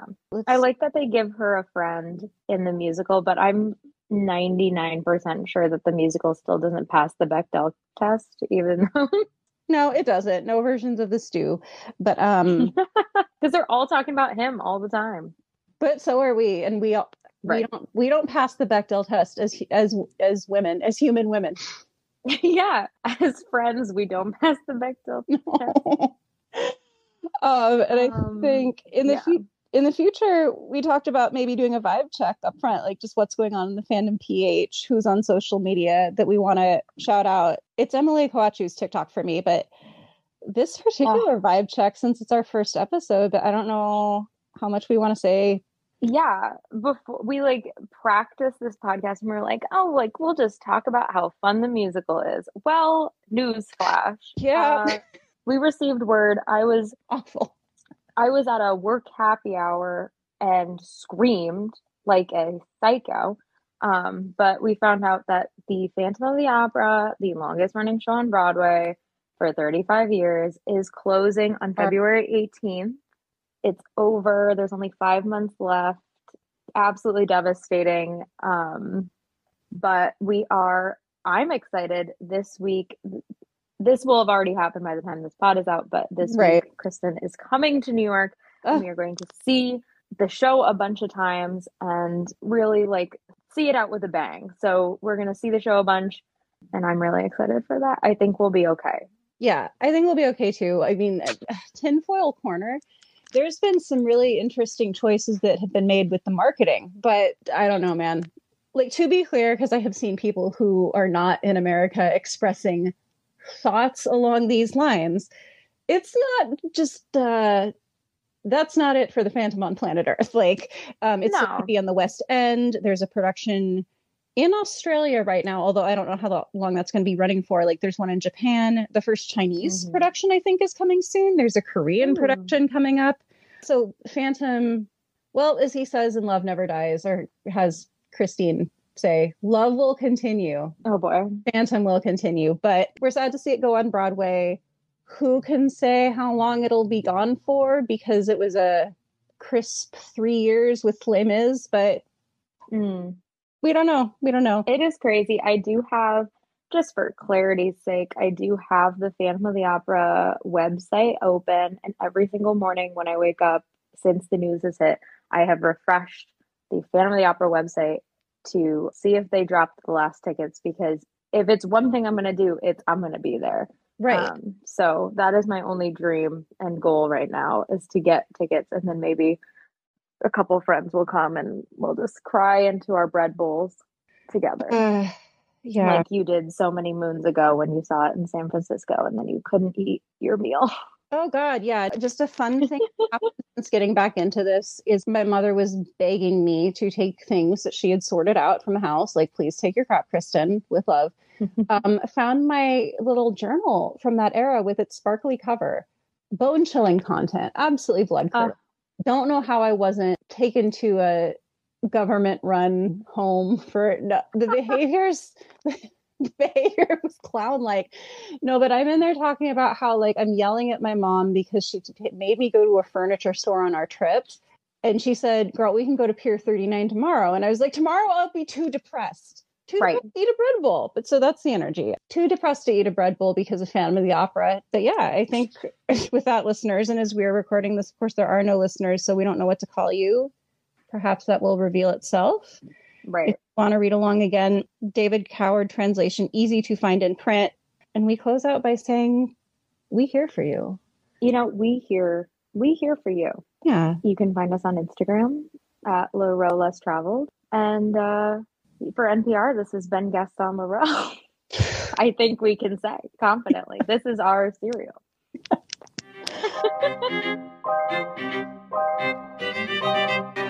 [SPEAKER 2] I like that they give her a friend in the musical, but I'm 99% sure that the musical still doesn't pass the Bechdel test, even though
[SPEAKER 3] No, it doesn't. No versions of this do. But um
[SPEAKER 2] because they're all talking about him all the time.
[SPEAKER 3] but so are we and we all we don't we don't pass the Bechdel test as as as women, as human women.
[SPEAKER 2] yeah. As friends, we don't pass the Bechdel
[SPEAKER 3] um and I
[SPEAKER 2] Um,
[SPEAKER 3] think in the
[SPEAKER 2] yeah.
[SPEAKER 3] fu- in the future we talked about maybe doing a vibe check up front, like just what's going on in the fandom PH, who's on social media that we want to shout out. It's Emily Kawachu's TikTok for me, but this particular vibe check, since it's our first episode, but I don't know how much we want to say
[SPEAKER 2] yeah, before we like practice this podcast and we're like, oh, like we'll just talk about how fun the musical is. Well, newsflash.
[SPEAKER 3] Yeah.
[SPEAKER 2] Uh, we received word. I was
[SPEAKER 3] Awful.
[SPEAKER 2] I was at a work happy hour and screamed like a psycho. Um, but we found out that the Phantom of the Opera, the longest running show on Broadway for 35 years, is closing on February 18th. It's over. There's only five months left. Absolutely devastating. Um, but we are, I'm excited this week. This will have already happened by the time this pod is out, but this
[SPEAKER 3] Right.
[SPEAKER 2] week, Kristin is coming to New York
[SPEAKER 3] Ugh.
[SPEAKER 2] and we are going to see the show a bunch of times and really like see it out with a bang. So we're going to see the show a bunch and I'm really excited for that. I think we'll be okay.
[SPEAKER 3] Yeah, I think we'll be okay too. I mean, tinfoil corner. There's been some really interesting choices that have been made with the marketing, but I don't know, man. Like to be clear, because I have seen people who are not in America expressing thoughts along these lines. It's not just uh that's not it for the Phantom on planet Earth. Like, um, it's going
[SPEAKER 2] No.
[SPEAKER 3] to be on the West End. There's a production in Australia right now, although I don't know how long that's going to be running for. Like, there's one in Japan. The first Chinese
[SPEAKER 2] Mhm.
[SPEAKER 3] production, I think, is coming soon. There's a Korean
[SPEAKER 2] Ooh.
[SPEAKER 3] production coming up. So, Phantom, well, as he says in Love Never Dies, or has Christine say, love will continue.
[SPEAKER 2] Oh boy.
[SPEAKER 3] Phantom will continue, but we're sad to see it go on Broadway. Who can say how long it'll be gone for? Because it was a crisp three years with Les Mis, but
[SPEAKER 2] Mm.
[SPEAKER 3] We don't know. We don't know.
[SPEAKER 2] It is crazy. I do have, just for clarity's sake, I do have the Phantom of the Opera website open, and every single morning when I wake up since the news has hit, I have refreshed the Phantom of the Opera website to see if they dropped the last tickets because if it's one thing I'm going to do, it's I'm going to be there.
[SPEAKER 3] Right.
[SPEAKER 2] Um, so that is my only dream and goal right now is to get tickets and then maybe a couple friends will come and we'll just cry into our bread bowls together
[SPEAKER 3] Uh, yeah.
[SPEAKER 2] like you did so many moons ago when you saw it in San Francisco and then you couldn't eat your meal.
[SPEAKER 3] Oh God, yeah. Just a fun thing since getting back into this is my mother was begging me to take things that she had sorted out from the house, like please take your crap, Kristin, with love. um, found my little journal from that era with its sparkly cover, bone chilling content, absolutely blood curdling. Don't know how I wasn't taken to a government run home for no, the behaviors. behavior was clown like no but i'm in there talking about how like i'm yelling at my mom because she t- made me go to a furniture store on our trips. and she said girl we can go to pier 39 tomorrow and i was like tomorrow i'll be too depressed too
[SPEAKER 2] Right.
[SPEAKER 3] depressed to eat a bread bowl but so that's the energy too depressed to eat a bread bowl because of phantom of the opera but yeah i think without listeners and as we're recording this of course there are no listeners so we don't know what to call you perhaps that will reveal itself
[SPEAKER 2] right.
[SPEAKER 3] want to read along again, David Coward translation, easy to find in print. And we close out by saying, We here for you.
[SPEAKER 2] You know, we here we here for you.
[SPEAKER 3] Yeah.
[SPEAKER 2] You can find us on Instagram at Leroux Less Traveled. And uh, for NPR, this has been Gaston Leroux. I think we can say confidently this is our Serial.